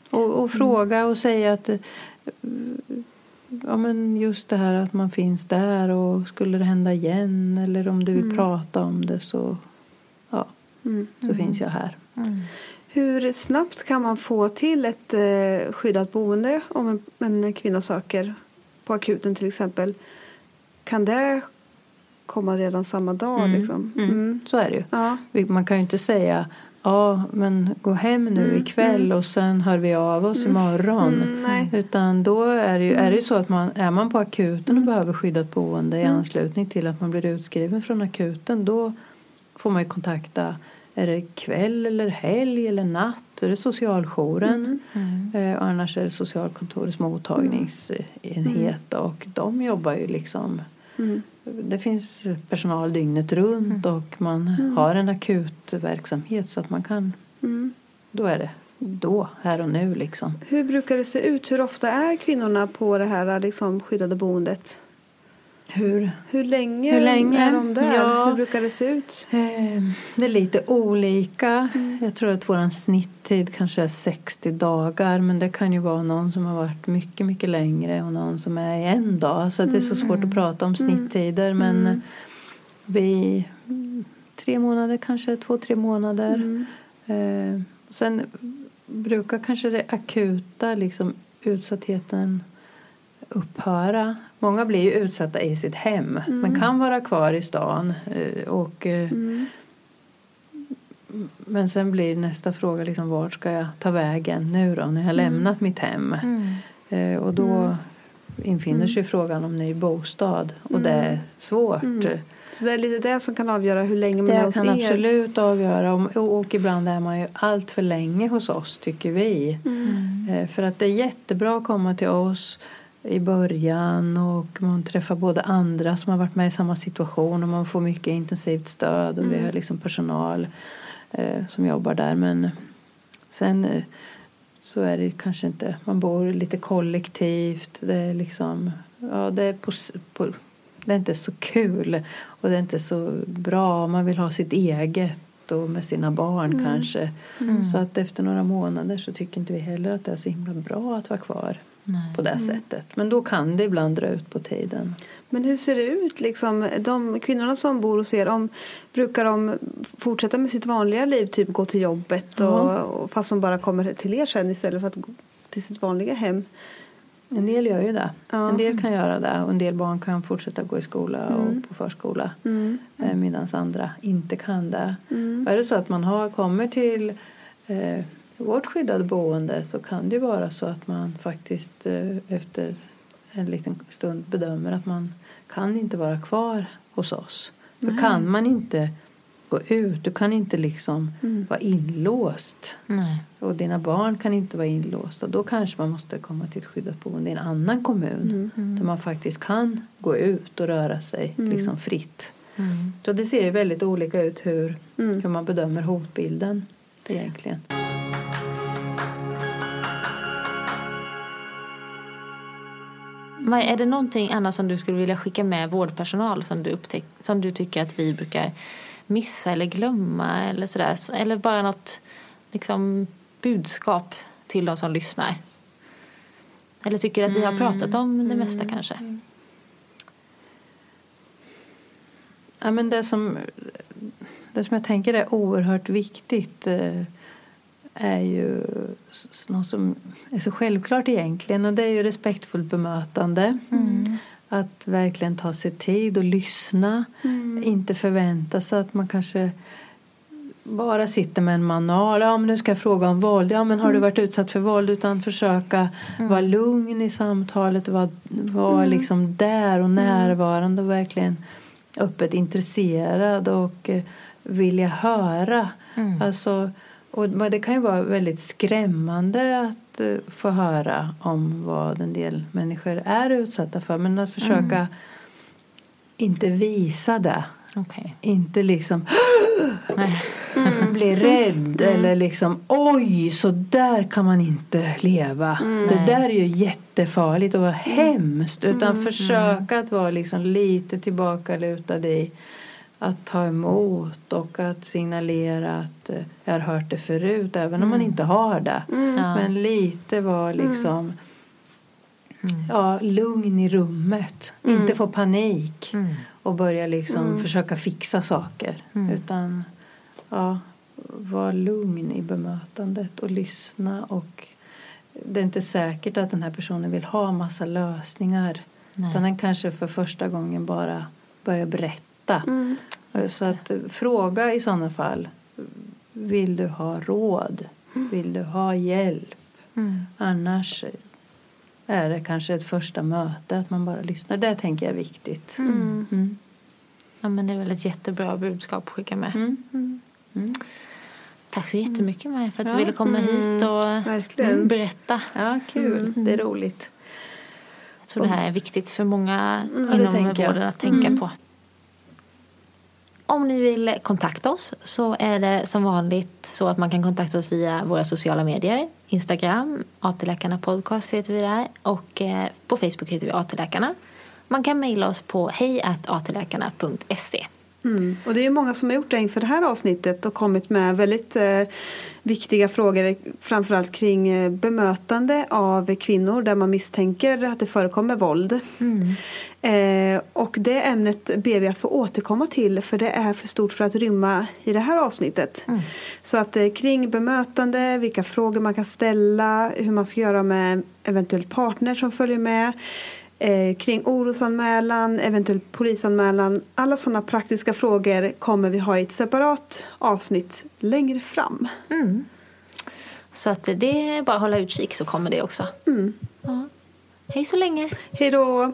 Och, och fråga och säga att eh, ja, men just det här att man finns där och skulle det hända igen eller om du vill prata om det så, ja, så finns jag här. Hur snabbt kan man få till ett eh, skyddat boende om en, en kvinna söker på akuten till exempel? Kan det komma redan samma dag. Mm. Liksom. Mm. Mm. Så är det ju. Ja. Man kan ju inte säga ja men gå hem nu Mm, ikväll och sen hör vi av oss imorgon. Mm, nej. Utan då är det ju är det ju så att man, är man på akuten och behöver skyddat boende i anslutning till att man blir utskriven från akuten då får man ju kontakta är det kväll eller helg eller natt? Är det socialjouren? Eh, och annars är det socialkontorets mottagningsenhet och de jobbar ju liksom Mm. det finns personal dygnet runt och man har en akutverksamhet så att man kan Mm. då är det då, här och nu liksom. Hur brukar det se ut? Hur ofta är kvinnorna på det här liksom, skyddade boendet? Hur? Hur länge, Hur länge? är de där? Ja. Hur brukar det se ut? Eh, Det är lite olika. Jag tror att vår snitttid kanske är 60 dagar men det kan ju vara någon som har varit mycket, mycket längre och någon som är i en dag. Så det är så svårt att prata om snitttider men vi tre månader kanske, två, tre månader. Eh, sen brukar kanske det akuta liksom utsattheten upphöra. Många blir ju utsatta i sitt hem men kan vara kvar i stan. eh, Och, eh, Men sen blir nästa fråga liksom, vart ska jag ta vägen nu då när jag har lämnat mitt hem? Eh, Och då infinner sig frågan om ny bostad och det är svårt. Så det är lite det som kan avgöra hur länge man är Det hos kan er. absolut avgöra. Om- Och ibland är man ju allt för länge hos oss, tycker vi. Eh, För att det är jättebra att komma till oss i början och man träffar både andra som har varit med i samma situation och man får mycket intensivt stöd och vi har liksom personal eh, som jobbar där. Men sen eh, så är det kanske inte, man bor lite kollektivt. Det är liksom, ja det är på, på det är inte så kul och det är inte så bra. Man vill ha sitt eget och med sina barn kanske. Så att efter några månader så tycker inte vi heller att det är så himla bra att vara kvar på det sättet. Men då kan det ibland dra ut på tiden. Men hur ser det ut? Liksom, de kvinnorna som bor hos er, om, brukar de fortsätta med sitt vanliga liv? Typ gå till jobbet och, och, fast de bara kommer till er sen istället för att gå till sitt vanliga hem? En del gör ju det. Ja. En del kan göra det och en del barn kan fortsätta gå i skola och på förskola. Mm. Eh, Medan andra inte kan det. Och är det så att man har, kommer till eh, vårt skyddade boende så kan det vara så att man faktiskt eh, efter en liten stund bedömer att man kan inte vara kvar hos oss. Då kan man inte gå ut. Du kan inte liksom vara inlåst. Nej. Och dina barn kan inte vara inlåsta. Då kanske man måste komma till ett skyddat boende i en annan kommun. Där man faktiskt kan gå ut och röra sig liksom fritt. Så det ser ju väldigt olika ut hur, hur man bedömer hotbilden egentligen. Maja, är det någonting annat som du skulle vilja skicka med vårdpersonal som du, upptäck, som du tycker att vi brukar missa eller glömma eller sådär? Eller bara något liksom, budskap till de som lyssnar? Eller tycker du att vi har pratat om det mesta kanske? Ja, men det, som, det som jag tänker är oerhört viktigt eh, är ju något som är så självklart egentligen och det är ju respektfullt bemötande. Att verkligen ta sig tid och lyssna. Inte förvänta sig att man kanske bara sitter med en manual. Ja, men nu ska jag fråga om våld. Ja, men har du varit utsatt för våld? Utan försöka vara lugn i samtalet. Vara, vara liksom där och närvarande och verkligen öppet intresserad och eh, vilja höra. Alltså, och det kan ju vara väldigt skrämmande att eh, få höra om vad en del människor är utsatta för. Men att försöka inte visa det. Okej. Inte liksom Nej. bli rädd eller liksom oj, så där kan man inte leva. Det där är ju jättefarligt och vad hemskt. Utan försöka att vara liksom lite tillbakalutad i att ta emot och att signalera att eh, jag har hört det förut även om man inte har det. Men lite vara liksom ja, lugn i rummet. Inte få panik och börja liksom försöka fixa saker. Utan ja, vara lugn i bemötandet och lyssna. Och det är inte säkert att den här personen vill ha massa lösningar. Nej. Utan den kanske för första gången bara börjar berätta berätta. Så att eh, fråga i sådana fall. Vill du ha råd? Vill du ha hjälp? Annars är det kanske ett första möte, att man bara lyssnar. Det tänker jag är viktigt. Mm. Ja, men det är väl ett jättebra budskap att skicka med. Mm. Tack så jättemycket Maja för att Ja. du ville komma hit och Verkligen. berätta. Ja, kul. Det är roligt. Jag tror det här är viktigt för många det inom vården att tänka på. Om ni vill kontakta oss så är det som vanligt så att man kan kontakta oss via våra sociala medier. Instagram, AT-läkarna podcast heter vi där och eh, på Facebook heter vi AT-läkarna. Man kan mejla oss på hejatläkarna.se. Mm. Och det är många som har gjort det inför det här avsnittet och kommit med väldigt eh, viktiga frågor framförallt kring eh, bemötande av kvinnor där man misstänker att det förekommer våld. Eh, och det ämnet ber vi att få återkomma till för det är för stort för att rymma i det här avsnittet. Så att eh, kring bemötande, vilka frågor man kan ställa, hur man ska göra med eventuellt partner som följer med. Eh, kring orosanmälan, eventuell polisanmälan. Alla sådana praktiska frågor kommer vi ha i ett separat avsnitt längre fram. Så att det är bara att hålla utkik så kommer det också. Ja. Hej så länge! Hej då!